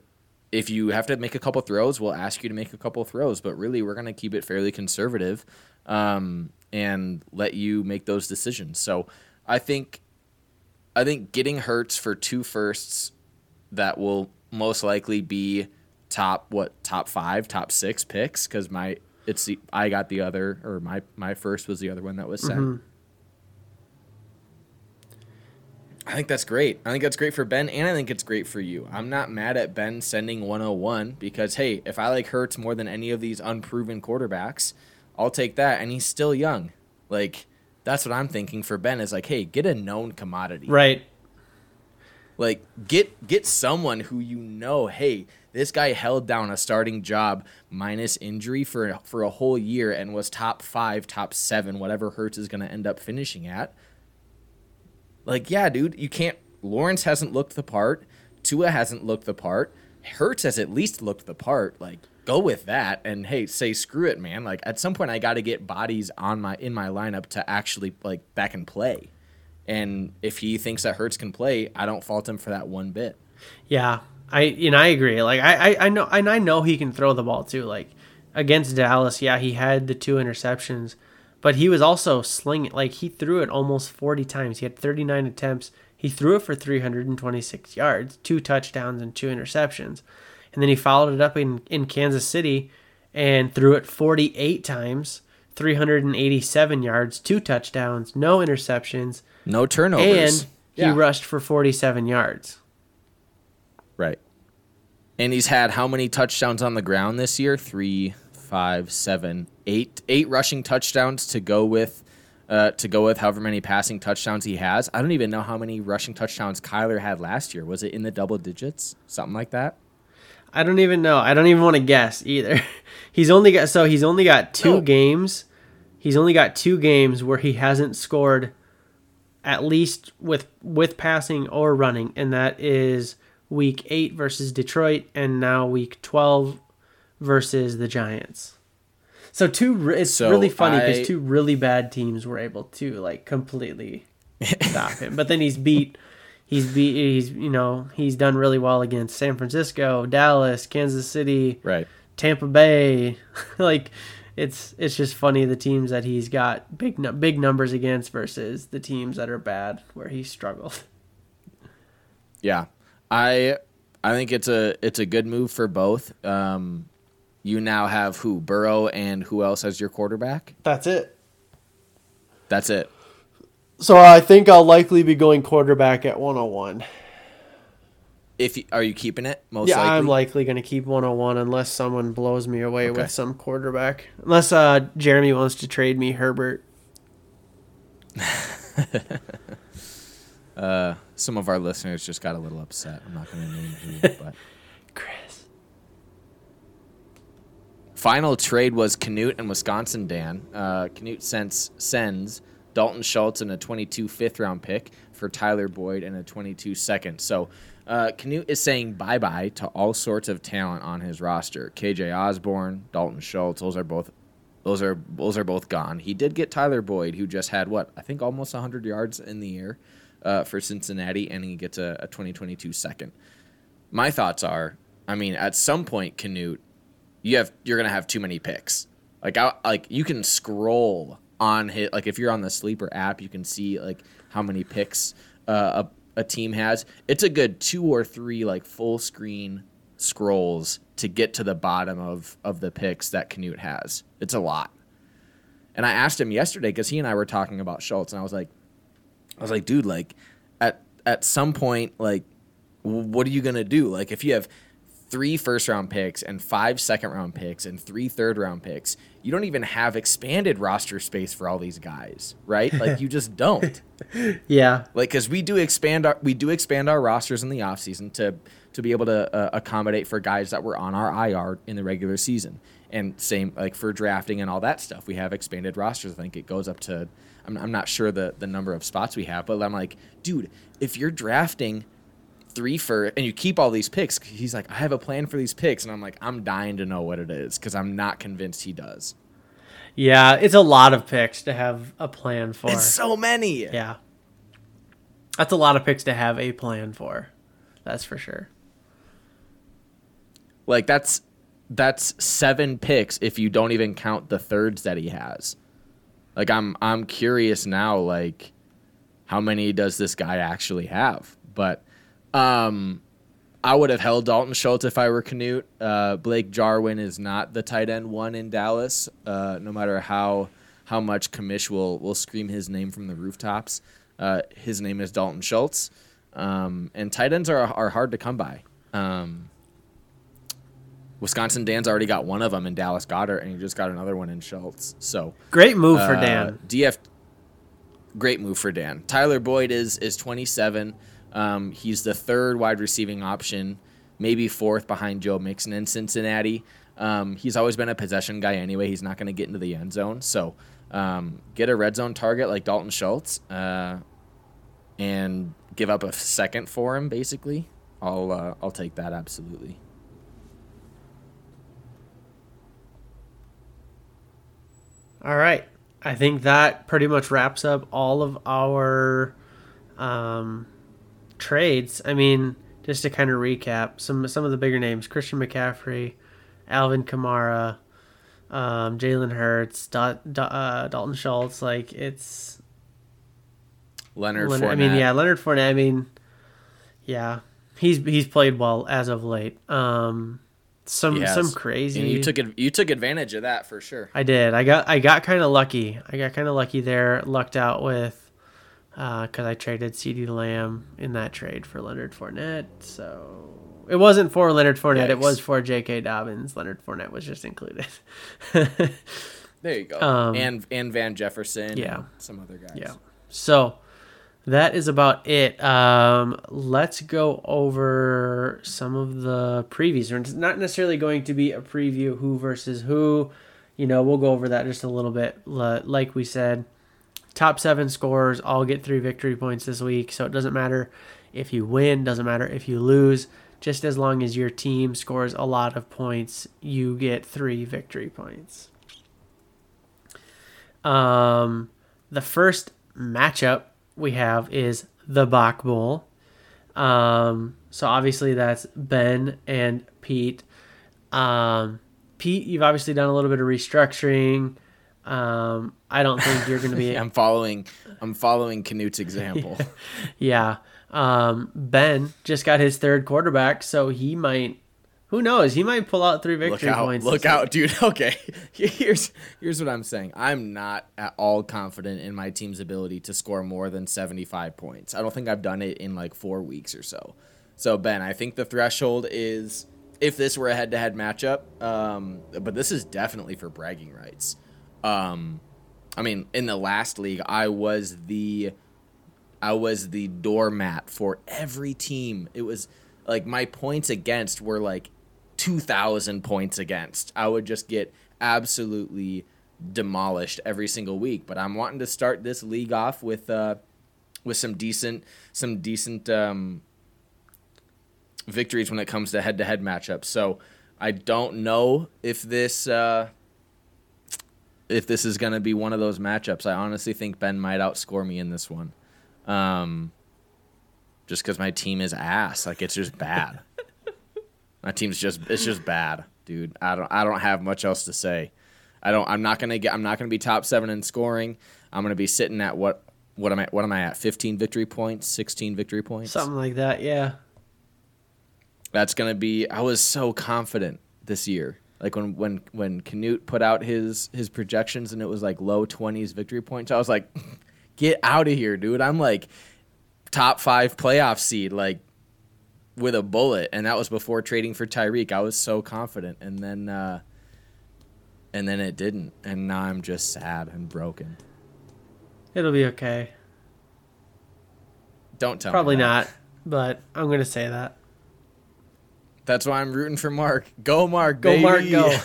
if you have to make a couple throws, we'll ask you to make a couple throws. But really, we're going to keep it fairly conservative um, and let you make those decisions. So I think, I think getting Hurts for two firsts that will most likely be top what top five, top six picks because my it's the I got the other or my my first was the other one that was sent. Mm-hmm. I think that's great. I think that's great for Ben and I think it's great for you. I'm not mad at Ben sending 101 because hey, if I like Hurts more than any of these unproven quarterbacks, I'll take that and he's still young. Like that's what I'm thinking for Ben is like, hey, get a known commodity. Right. Like get get someone who you know, hey, this guy held down a starting job minus injury for for a whole year and was top five, top seven, whatever Hurts is going to end up finishing at. Like, yeah, dude, you can't. Lawrence hasn't looked the part. Tua hasn't looked the part. Hurts has at least looked the part. Like, go with that and hey, say screw it, man. Like at some point, I got to get bodies on my in my lineup to actually like back and play. And if he thinks that Hurts can play, I don't fault him for that one bit. Yeah, I you know I agree. Like I, I I know and I know he can throw the ball too. Like against Dallas, yeah, he had the two interceptions, but he was also slinging. Like he threw it almost forty times. He had thirty nine attempts. He threw it for three hundred and twenty six yards, two touchdowns and two interceptions, and then he followed it up in in Kansas City, and threw it forty eight times. 387 yards, two touchdowns, no interceptions, no turnovers. And he yeah. rushed for 47 yards. And he's had how many touchdowns on the ground this year? Three, five, seven, eight, eight rushing touchdowns to go with. Uh, to go with however many passing touchdowns he has. I don't even know how many rushing touchdowns Kyler had last year. Was it in the double digits? Something like that? I don't even know. I don't even want to guess either. he's only got so he's only got two oh. games. He's only got two games where he hasn't scored at least with with passing or running, and that is week 8 versus Detroit and now week 12 versus the Giants. So two it's so really funny because two really bad teams were able to like completely stop him. But then he's beat he's beat he's you know, he's done really well against San Francisco, Dallas, Kansas City, right. Tampa Bay. like it's it's just funny the teams that he's got big big numbers against versus the teams that are bad where he struggled. Yeah. I I think it's a it's a good move for both. Um, you now have who Burrow and who else as your quarterback? That's it. That's it. So I think I'll likely be going quarterback at 101. If you, are you keeping it? Most yeah, likely? I'm likely going to keep 101 unless someone blows me away okay. with some quarterback. Unless uh, Jeremy wants to trade me Herbert. Uh, some of our listeners just got a little upset. I'm not going to name who, but Chris. Final trade was Canute and Wisconsin. Dan uh, Canute sends sends Dalton Schultz and a 22 fifth round pick for Tyler Boyd and a 22 second. So Uh, Canute is saying bye bye to all sorts of talent on his roster. KJ Osborn, Dalton Schultz, those are both those are those are both gone. He did get Tyler Boyd, who just had what I think almost 100 yards in the year uh, for Cincinnati, and he gets a, a 2022 second. My thoughts are, I mean, at some point, Canute, you have you're gonna have too many picks. Like I like you can scroll on hit like if you're on the sleeper app, you can see like how many picks uh, a, a team has. It's a good two or three like full screen scrolls to get to the bottom of of the picks that Canute has. It's a lot. And I asked him yesterday because he and I were talking about Schultz, and I was like, I was like, dude, like at at some point, like, what are you gonna do? Like, if you have three first round picks and five second round picks and three third round picks, you don't even have expanded roster space for all these guys, right? Like, you just don't. yeah. Like, because we do expand our we do expand our rosters in the offseason to to be able to uh, accommodate for guys that were on our IR in the regular season. And same like for drafting and all that stuff, we have expanded rosters. I think it goes up to I'm, I'm not sure the the number of spots we have, but I'm like, dude, if you're drafting three for and you keep all these picks, he's like, I have a plan for these picks, and I'm like, I'm dying to know what it is because I'm not convinced he does. Yeah, it's a lot of picks to have a plan for. It's so many. Yeah. That's a lot of picks to have a plan for. That's for sure. Like that's that's seven picks if you don't even count the thirds that he has. Like I'm I'm curious now like how many does this guy actually have? But um I would have held Dalton Schultz if I were Canute. Uh, Blake Jarwin is not the tight end one in Dallas. Uh, no matter how how much Commish will will scream his name from the rooftops, uh, his name is Dalton Schultz. Um, and tight ends are are hard to come by. Um, Wisconsin Dan's already got one of them in Dallas Goedert, and he just got another one in Schultz. So great move for uh, Dan. DF, great move for Dan. Tyler Boyd is is 27. Um, he's the third wide receiving option, maybe fourth behind Joe Mixon in Cincinnati. Um, he's always been a possession guy anyway. He's not going to get into the end zone. So um, get a red zone target like Dalton Schultz uh, and give up a second for him, basically. I'll uh, I'll take that absolutely. All right. I think that pretty much wraps up all of our um, trades. I mean, just to kind of recap some some of the bigger names: Christian McCaffrey, Alvin Kamara, um, Jalen Hurts, Dal- uh, Dalton Schultz. Like it's Leonard, Leonard I mean, yeah, Leonard Fournette. I mean, yeah, he's he's played well as of late. Um, some some crazy. And you took it. You took advantage of that for sure. I did. I got I got kind of lucky. I got kind of lucky there. Lucked out with because uh, I traded CeeDee Lamb in that trade for Leonard Fournette. So it wasn't for Leonard Fournette. Yikes. It was for J.K. Dobbins. Leonard Fournette was just included. there you go. Um, and and Van Jefferson. Yeah. some other guys. Yeah. So that is about it. Um, let's go over some of the previews. It's not necessarily going to be a preview who versus who. You know, we'll go over that just a little bit. Like we said, top seven scores all get three victory points this week. So it doesn't matter if you win, doesn't matter if you lose. Just as long as your team scores a lot of points, you get three victory points. Um, the first matchup we have is the Bach Bowl. Um, so obviously that's Ben and Pete. Um, Pete, you've obviously done a little bit of restructuring. Um, I don't think you're going to be. I'm following. I'm following Canute's example. yeah. Um, ben just got his third quarterback, so he might who knows? He might pull out three victory look out, points. Look out, dude. Okay. Here's here's what I'm saying. I'm not at all confident in my team's ability to score more than 75 points. I don't think I've done it in like 4 weeks or so. So Ben, I think the threshold is if this were a head-to-head matchup, um, but this is definitely for bragging rights. Um, I mean, in the last league, I was the I was the doormat for every team. It was like my points against were like 2,000 points against. I would just get absolutely demolished every single week. But I'm wanting to start this league off with uh, with some decent some decent um, victories when it comes to head-to-head matchups. So I don't know if this uh, if this is going to be one of those matchups. I honestly think Ben might outscore me in this one, um, just because my team is ass. Like it's just bad. my team's just it's just bad, dude. I don't I don't have much else to say. I don't. I'm not gonna get. I'm not gonna be top seven in scoring. I'm gonna be sitting at what? What am I? What am I at? 15 victory points, 16 victory points. Something like that. Yeah. That's gonna be. I was so confident this year. Like when when when Canute put out his his projections and it was like low 20s victory points. I was like, get out of here, dude. I'm like top five playoff seed, like with a bullet, and that was before trading for Tyreek. I was so confident, and then. uh and then it didn't, and now I'm just sad and broken. It'll be okay. Don't tell me Probably not, but I'm going to say that. That's why I'm rooting for Mark. Go Mark. Go, Mark, go.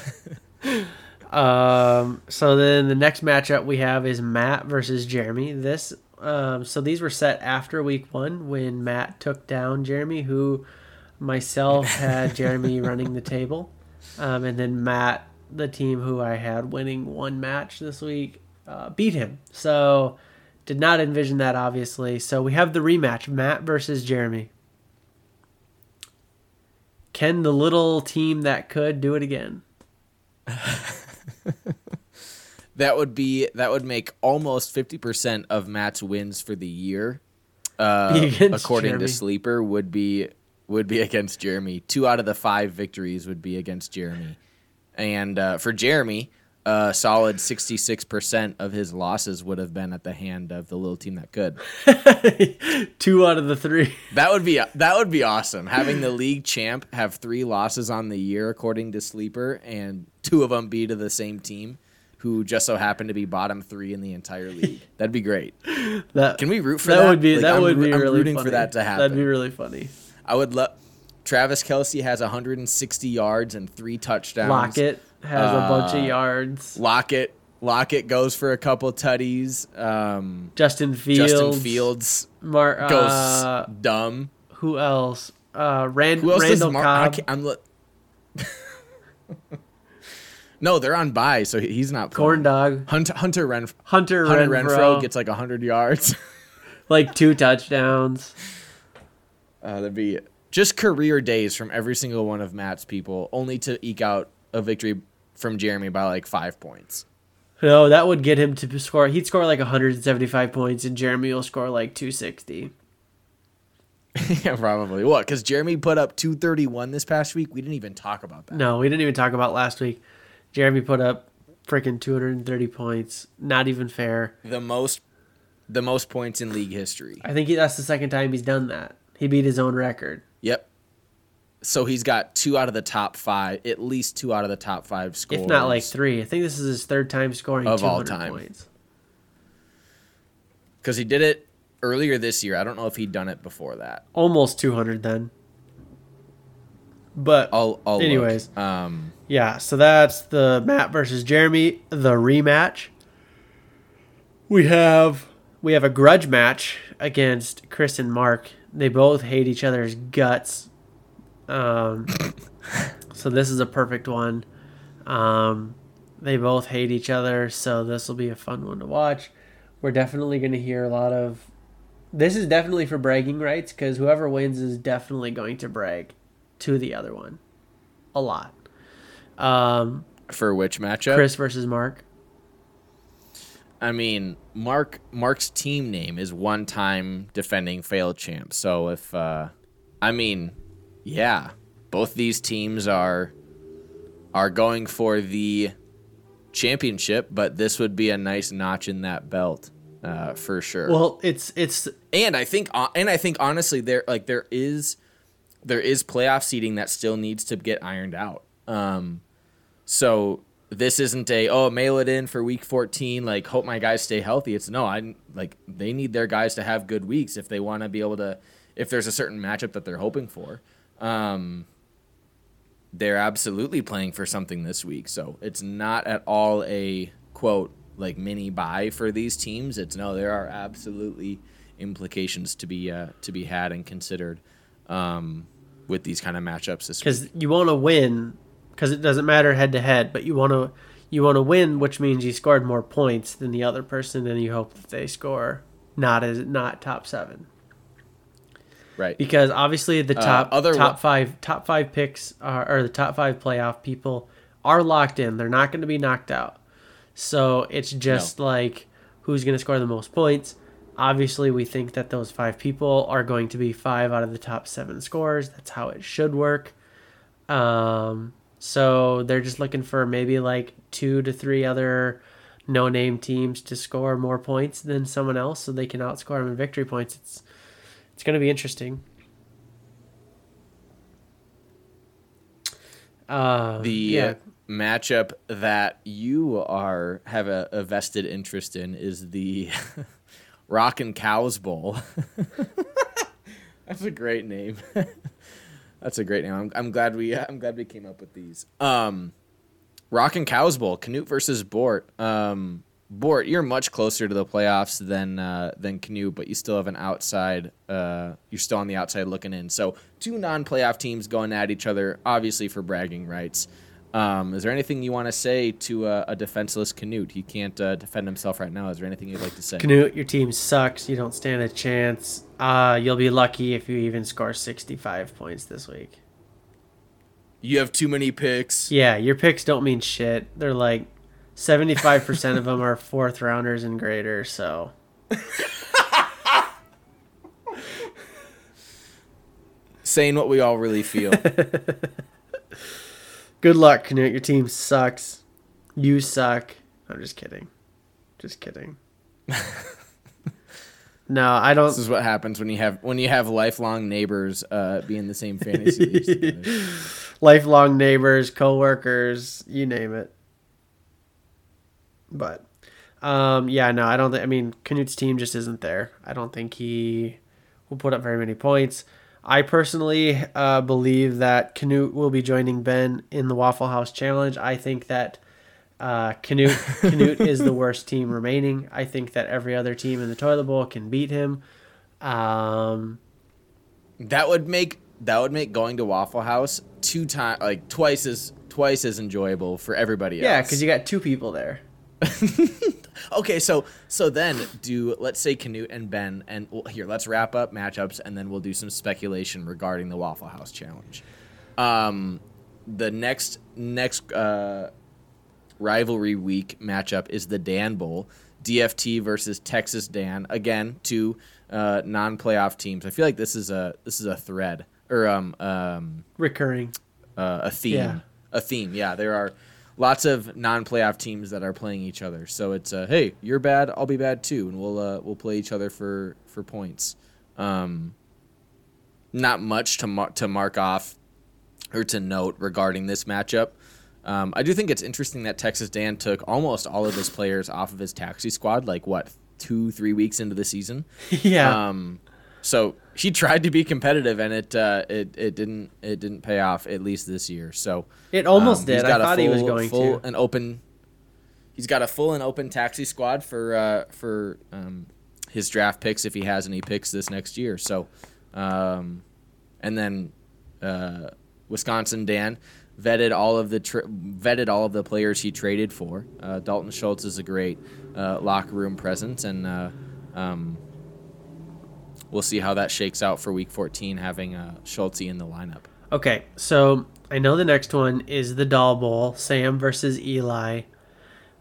Um, so then the next matchup we have is Matt versus Jeremy. This, um, so these were set after week one when Matt took down Jeremy, who myself had Jeremy running the table. Um, and then Matt, the team who I had winning one match this week, uh, beat him. So did not envision that, obviously. So we have the rematch Matt versus Jeremy. Can the little team that could do it again? That would be that would make almost 50% of Matt's wins for the year. Uh, according Jeremy. to Sleeper would be would be against Jeremy. 2 out of the 5 victories would be against Jeremy. And uh, for Jeremy, a solid 66% of his losses would have been at the hand of the little team that could. Two out of the three. That would be that would be awesome. Having the league champ have three losses on the year, according to Sleeper, and two of them be to the same team, who just so happened to be bottom three in the entire league. That'd be great. That Can we root for that, that? would be Like, that I'm would be I'm really rooting funny. for that to happen. That'd be really funny. I would love. Travis Kelce has 160 yards and three touchdowns. Lockett has a bunch of Uh, yards. Lockett. Lockett goes for a couple tutties. Um, Justin Fields. Justin Fields Mar- goes uh, dumb. who else? Uh, Rand- Who else Randall Mar- Cobb. I am no, they're on bye, so he's not playing. Corn Dog. Hunter Hunter, Renf- Hunter, Hunter Renfrow, Renfrow gets like 100 yards. like two touchdowns. Uh, that'd be just career days from every single one of Matt's people, only to eke out a victory from Jeremy by like five points. No, that would get him to score. He'd score like 175 points, and Jeremy will score like 260. yeah, probably. What? Because Jeremy put up 231 this past week. We didn't even talk about that. No, we didn't even talk about last week. Jeremy put up freaking 230 points. Not even fair. The most, the most points in league history. I think he, that's the second time he's done that. He beat his own record. Yep. So he's got two out of the top five, at least two out of the top five scores. If not like three. I think this is his third time scoring Of 200 all time. points. Because he did it earlier this year. I don't know if he'd done it before that. Almost 200 then. But I'll, I'll look. Anyways. Um, yeah, so that's the Matt versus Jeremy, the rematch. We have we have a grudge match against Chris and Mark. They both hate each other's guts. Um, so this is a perfect one. Um, they both hate each other, so this will be a fun one to watch. We're definitely going to hear a lot of. This is definitely for bragging rights because whoever wins is definitely going to brag to the other one a lot. Um, for which matchup? Chris versus Mark. I mean, Mark Mark's team name is one time defending failed champ. So if uh I mean, yeah, both these teams are are going for the championship, but this would be a nice notch in that belt. Uh, for sure. Well, it's it's and I think uh, and I think honestly there like there is there is playoff seeding that still needs to get ironed out. Um so this isn't a oh mail it in for week 14 like hope my guys stay healthy. It's no, I like they need their guys to have good weeks if they want to be able to if there's a certain matchup that they're hoping for. Um they're absolutely playing for something this week. So it's not at all a quote like mini buy for these teams. It's no, there are absolutely implications to be uh, to be had and considered. Um, with these kind of matchups because you want to win because it doesn't matter head to head, but you want to you want to win, which means you scored more points than the other person, and you hope that they score not as not top seven. Right. because obviously the Uh, top other top five top five picks are or the top five playoff people are locked in. They're not going to be knocked out. So it's just like who's going to score the most points. Obviously, we think that those five people are going to be five out of the top seven scores. That's how it should work. Um, so they're just looking for maybe like two to three other no-name teams to score more points than someone else, so they can outscore them in victory points. It's it's going to be interesting. Uh, the yeah, matchup that you are have a, a vested interest in is the Rock and Cows Bowl. That's a great name. That's a great name. I'm, I'm glad we I'm glad we came up with these. Um, Rock and Cows Bowl, Canute versus Bort. Um, Bort, you're much closer to the playoffs than uh, than Canute, but you still have an outside. Uh, you're still on the outside looking in. So two non-playoff teams going at each other, obviously for bragging rights. Um, is there anything you want to say to uh, a defenseless Canute? He can't uh, defend himself right now. Is there anything you'd like to say? Canute, your team sucks. You don't stand a chance. Uh, you'll be lucky if you even score 65 points this week. You have too many picks. Yeah, your picks don't mean shit. They're like 75% of them are fourth rounders and greater, so Saying what we all really feel. good luck, Canute. Your team sucks. You suck. I'm just kidding. Just kidding. no, I don't. this is what happens when you have when you have lifelong neighbors uh, be in the same fantasy lifelong neighbors, coworkers, you name it. But um, yeah, no, I don't think. I mean, Canute's team just isn't there. I don't think he will put up very many points. I personally uh, believe that Canute will be joining Ben in the Waffle House Challenge. I think that uh, Canute Canute is the worst team remaining. I think that every other team in the toilet bowl can beat him. Um, That would make that would make going to Waffle House two times like twice as twice as enjoyable for everybody else. yeah, because you got two people there. okay, so so then do let's say Canute and Ben and well, here let's wrap up matchups and then we'll do some speculation regarding the Waffle House challenge. Um, the next next uh, rivalry week matchup is the Dan Bowl, DFT versus Texas Dan. Again, two uh, non-playoff teams. I feel like this is a this is a thread or um um Recurring. uh, a theme. Yeah. A theme. Yeah, there are lots of non-playoff teams that are playing each other. So it's uh, hey, you're bad, I'll be bad too, and we'll uh, we'll play each other for for points. Um, not much to mar- to mark off or to note regarding this matchup. Um, I do think it's interesting that Texas Dan took almost all of his players off of his taxi squad, like what two, three weeks into the season. yeah. Um, so he tried to be competitive, and it uh, it it didn't it didn't pay off at least this year. So It almost um, did. I thought he was going full to. and open. He's got a full and open taxi squad for uh, for um, his draft picks if he has any picks this next year. So, um, and then uh, Wisconsin Dan vetted all of the tra- vetted all of the players he traded for. Uh, Dalton Schultz is a great uh, locker room presence, and uh, um, we'll see how that shakes out for Week 14, having uh, Schultz in the lineup. Okay, so I know the next one is the Doll Bowl, Sam versus Eli,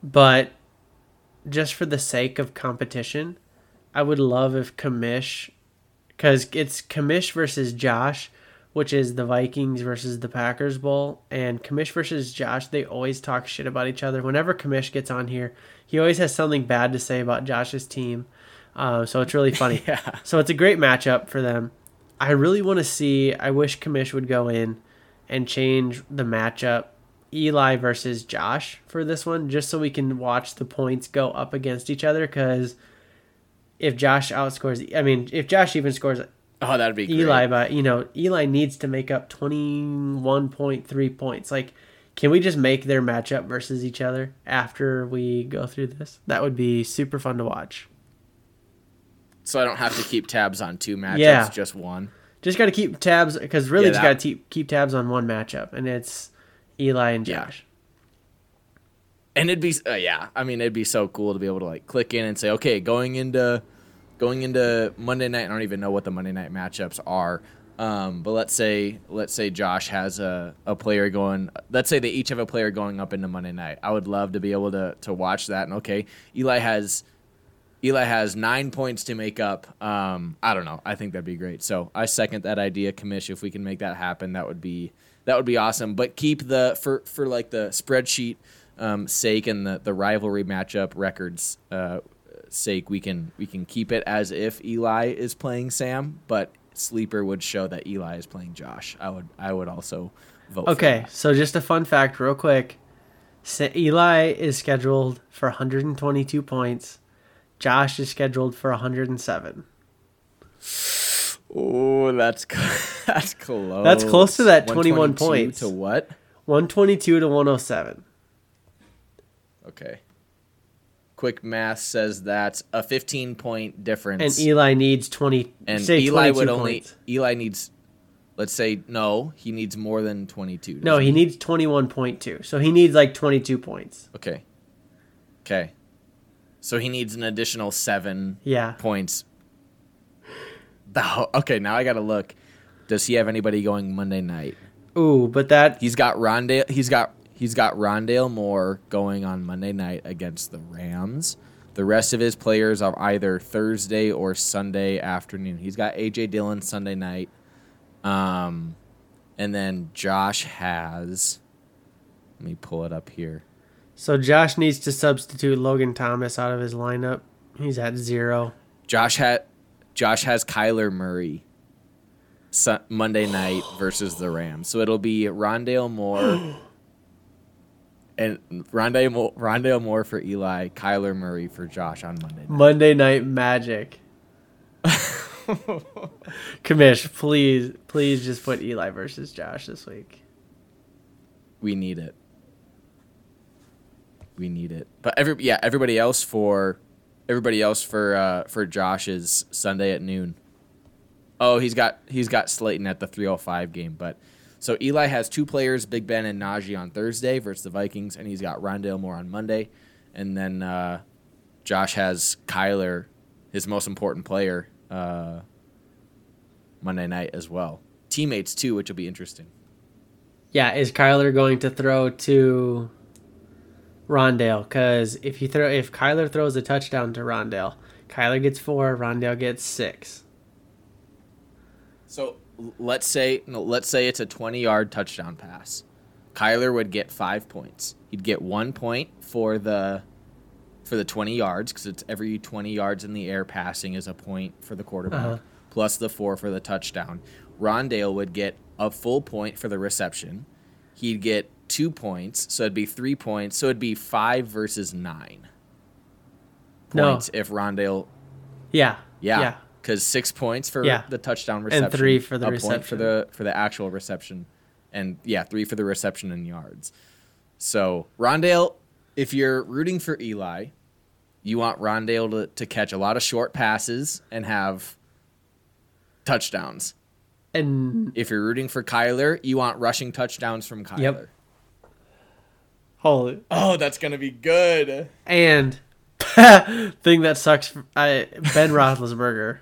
but just for the sake of competition, I would love if Commish, because it's Kamish versus Josh, which is the Vikings versus the Packers Bowl, and Commish versus Josh, they always talk shit about each other. Whenever Commish gets on here, he always has something bad to say about Josh's team. Uh, so it's really funny. Yeah. So it's a great matchup for them. I really want to see. I wish Commish would go in and change the matchup Eli versus Josh for this one, just so we can watch the points go up against each other. Because if Josh outscores, I mean, if Josh even scores Oh, that'd be great. Eli, but you know, Eli needs to make up twenty one point three points. Like, can we just make their matchup versus each other after we go through this? That would be super fun to watch. So I don't have to keep tabs on two matchups, Yeah. just one. Just got to keep tabs because really Yeah, just got to keep keep tabs on one matchup, and it's Eli and Yeah. Josh. and it'd be uh, yeah i mean it'd be so cool to be able to like click in and say okay going into going into monday night i don't even know what the monday night matchups are. Um, but let's say let's say josh has a, a player going let's say they each have a player going up into monday night. I would love to be able to to watch that. And okay eli has eli has nine points to make up. Um, i don't know. I think that'd be great. So i second that idea commish if we can make that happen that would be that would be awesome. But keep the for for like the spreadsheet um, sake and the, the rivalry matchup records uh, sake, we can we can keep it as if Eli is playing Sam, but sleeper would show that Eli is playing Josh. I would I would also vote. Okay, so just a fun fact, real quick. Sa- Eli is scheduled for 122 points. Josh is scheduled for 107. Oh, that's that's close. That's close to that 21 122 points. To what? 122 to 107. Okay. Quick math says that's a 15 point difference. And Eli needs 20. And say Eli 22 would only points. Eli needs let's say no, he needs more than 22. No, doesn't he needs 21.2. So he needs like 22 points. Okay. Okay. So he needs an additional 7 Yeah. points. Okay, now I got to look. Does he have anybody going Monday night? Ooh, but that He's got Rondale. He's got he's got Rondale Moore going on Monday night against the Rams. The rest of his players are either Thursday or Sunday afternoon. He's got AJ Dillon Sunday night, um, and then Josh has. Let me pull it up here. so Josh needs to substitute Logan Thomas out of his lineup. He's at 0. Josh had Josh has Kyler Murray Monday night versus the Rams. So it'll be Rondale Moore and Rondale Moore, Rondale Moore for Eli, Kyler Murray for Josh on Monday. Night. Monday Night Magic. Commish, please, please just put Eli versus Josh this week. We need it. We need it. But every yeah, everybody else for everybody else for uh, for Josh is Sunday at noon. Oh, he's got he's got Slayton at the 305 game, but so Eli has two players, Big Ben and Najee on Thursday versus the Vikings, and he's got Rondale Moore on Monday, and then uh, Josh has Kyler, his most important player, uh, Monday night as well. Teammates too, which will be interesting. Yeah, is Kyler going to throw to Rondale? Because if you throw, if Kyler throws a touchdown to Rondale, Kyler gets four, Rondale gets six. So l- let's say no, let's say it's a 20 yard touchdown pass. Kyler would get five points. He'd get one point for the for the 20 yards because it's every 20 yards in the air passing is a point for the quarterback, Uh-huh. plus the four for the touchdown. Rondale would get a full point for the reception. He'd get two points, so it'd be three points. So it'd be five versus nine No. points if Rondale Yeah, yeah, yeah. Because six points for Yeah. the touchdown reception, and three for the point for the for the actual reception, and yeah, three for the reception and yards. So Rondale, if you're rooting for Eli, you want Rondale to, to catch a lot of short passes and have touchdowns. And If you're rooting for Kyler, you want rushing touchdowns from Kyler. Yep. holy, Oh, that's gonna be good. and thing that sucks, I, Ben Roethlisberger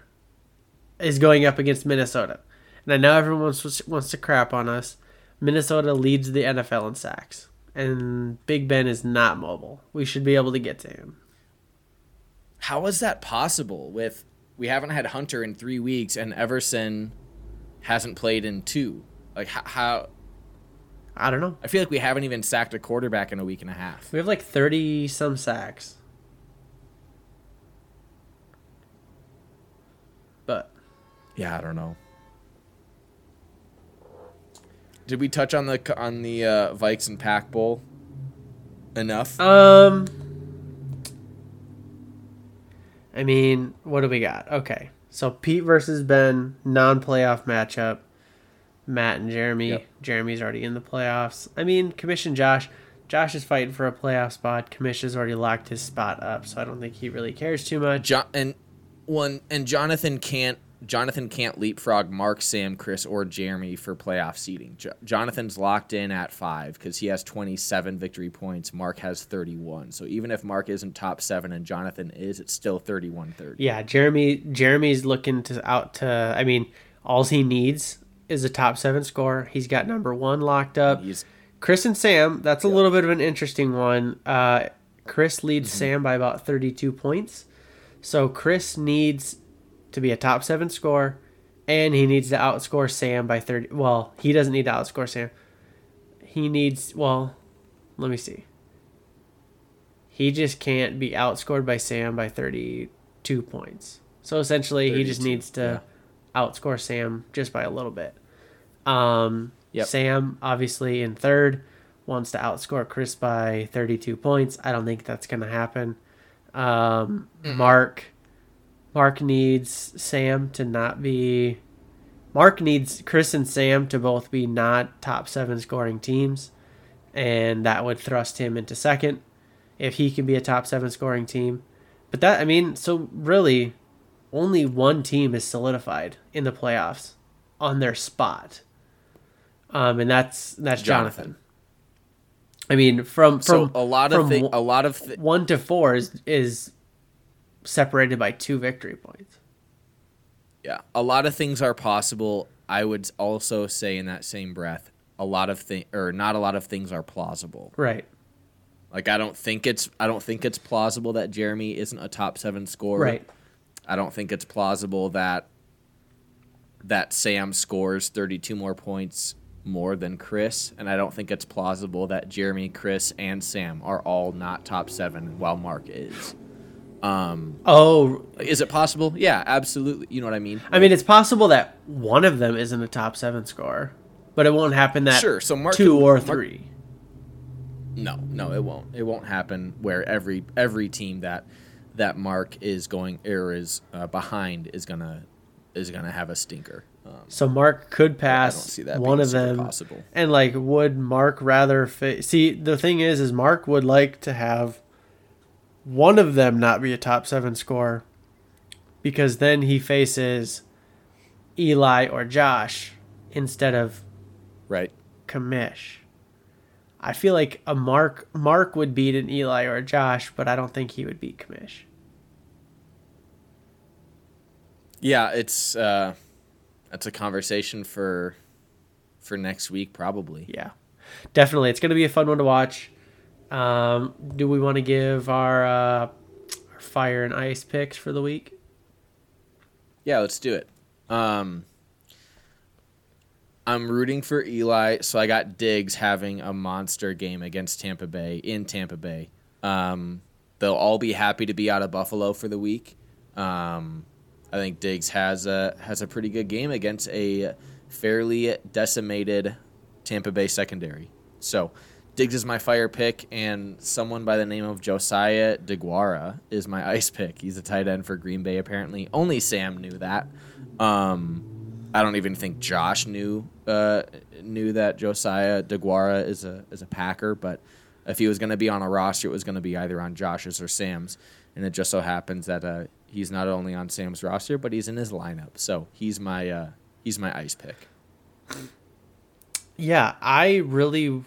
is going up against Minnesota, and I know everyone wants, wants to crap on us. Minnesota leads the NFL in sacks, and Big Ben is not mobile. We should be able to get to him. How is that possible? With we haven't had Hunter in three weeks, and Everson hasn't played in two. Like how, how? I don't know. I feel like we haven't even sacked a quarterback in a week and a half. We have like 30 some sacks. Yeah, I don't know. Did we touch on the on the uh, Vikes and Pack Bowl enough? um I mean, what do we got? Okay. So Pete versus Ben, non-playoff matchup. Matt and Jeremy. Yep. Jeremy's already in the playoffs. I mean, Commission Josh. Josh is fighting for a playoff spot. Commission's already locked his spot up, so I don't think he really cares too much. Jo- and one and Jonathan can't Jonathan can't leapfrog Mark, Sam, Chris, or Jeremy for playoff seeding. Jo- Jonathan's locked in at five because he has 27 victory points. Mark has 31. So even if Mark isn't top seven and Jonathan is, it's still 31 30. Yeah, Jeremy Jeremy's looking to out to I mean, all he needs is a top seven score. He's got number one locked up. He's Chris and Sam, that's a little bit of an interesting one. Uh, Chris leads Mm-hmm. Sam by about 32 points. So Chris needs to be a top seven score, and he needs to outscore Sam by 30. Well, he doesn't need to outscore Sam. He needs, well, let me see. He just can't be outscored by Sam by 32 points. So essentially, he just needs to outscore Sam just by a little bit. Um, Yep. Sam, obviously in third, wants to outscore Chris by 32 points. I don't think that's going to happen. Um, Mark, Mark needs Sam to not be. Mark needs Chris and Sam to both be not top seven scoring teams, and that would thrust him into second if he can be a top seven scoring team. But that, I mean, so really, only one team is solidified in the playoffs on their spot, um, and that's that's Jonathan. Jonathan. I mean, from so from a lot of from thi- a lot of thi- one to four is is separated by two victory points. yeah, a lot of things are possible. I would also say in that same breath, a lot of things or not a lot of things are plausible. Right. Like I don't think it's I don't think it's plausible that Jeremy isn't a top seven scorer. Right. I don't think it's plausible that that Sam scores 32 more points more than Chris, and I don't think it's plausible that Jeremy, Chris, and Sam are all not top seven while Mark is. Um, Oh, is it possible? Yeah, absolutely. You know what I mean? I mean, it's possible that one of them isn't a top seven scorer, but it won't happen that Sure, so Mark two or Mark- three. No, no, it won't. It won't happen where every every team that that Mark is going or is uh, behind is gonna is gonna have a stinker. Um, So Mark could pass one of them. possible. And like, would Mark rather fa- see? The thing is, is Mark would like to have one of them not be a top seven scorer, because then he faces Eli or Josh instead of Right. Commish. I feel like a Mark Mark would beat an Eli or a Josh, but I don't think he would beat Commish. Yeah, it's uh, that's a conversation for for next week probably. Yeah, definitely. It's going to be a fun one to watch. Um, do we want to give our, uh, our fire and ice picks for the week? Yeah, let's do it. Um, I'm rooting for Eli, so I got Diggs having a monster game against Tampa Bay in Tampa Bay. Um, they'll all be happy to be out of Buffalo for the week. Um, I think Diggs has a has a pretty good game against a fairly decimated Tampa Bay secondary. So Diggs is my fire pick, and someone by the name of Josiah Deguara is my ice pick. He's a tight end for Green Bay, apparently. Only Sam knew that. Um, I don't even think Josh knew uh, knew that Josiah Deguara is a is a Packer, but if he was going to be on a roster, it was going to be either on Josh's or Sam's, and it just so happens that uh, he's not only on Sam's roster, but he's in his lineup. So he's my uh, he's my ice pick. Yeah, I really,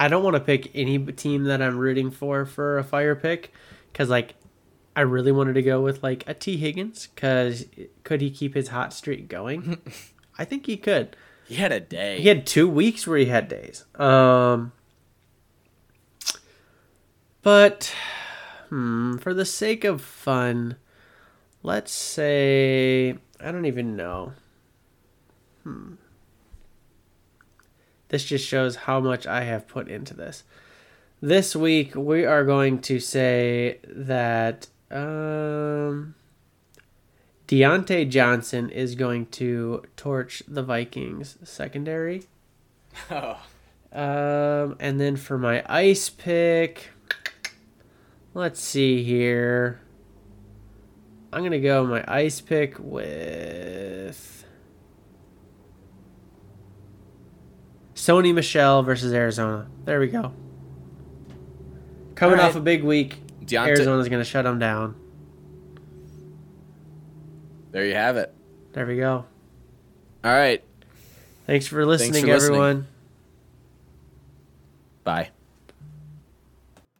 I don't want to pick any team that I'm rooting for for a fire pick, because like, I really wanted to go with like a Tee Higgins, because could he keep his hot streak going? I think he could. He had a day. He had two weeks where he had days. Um, but hmm, for the sake of fun, let's say I don't even know. Hmm. This just shows how much I have put into this. This week we are going to say that um, Diontae Johnson is going to torch the Vikings secondary. Oh. Um, and then for my ice pick, let's see here. I'm gonna go my ice pick with Sony Michel versus Arizona. There we go. Coming right. off a big week, Diontae, Arizona's gonna shut them down. There you have it. There we go. All right. Thanks for listening, for listening. everyone. Bye.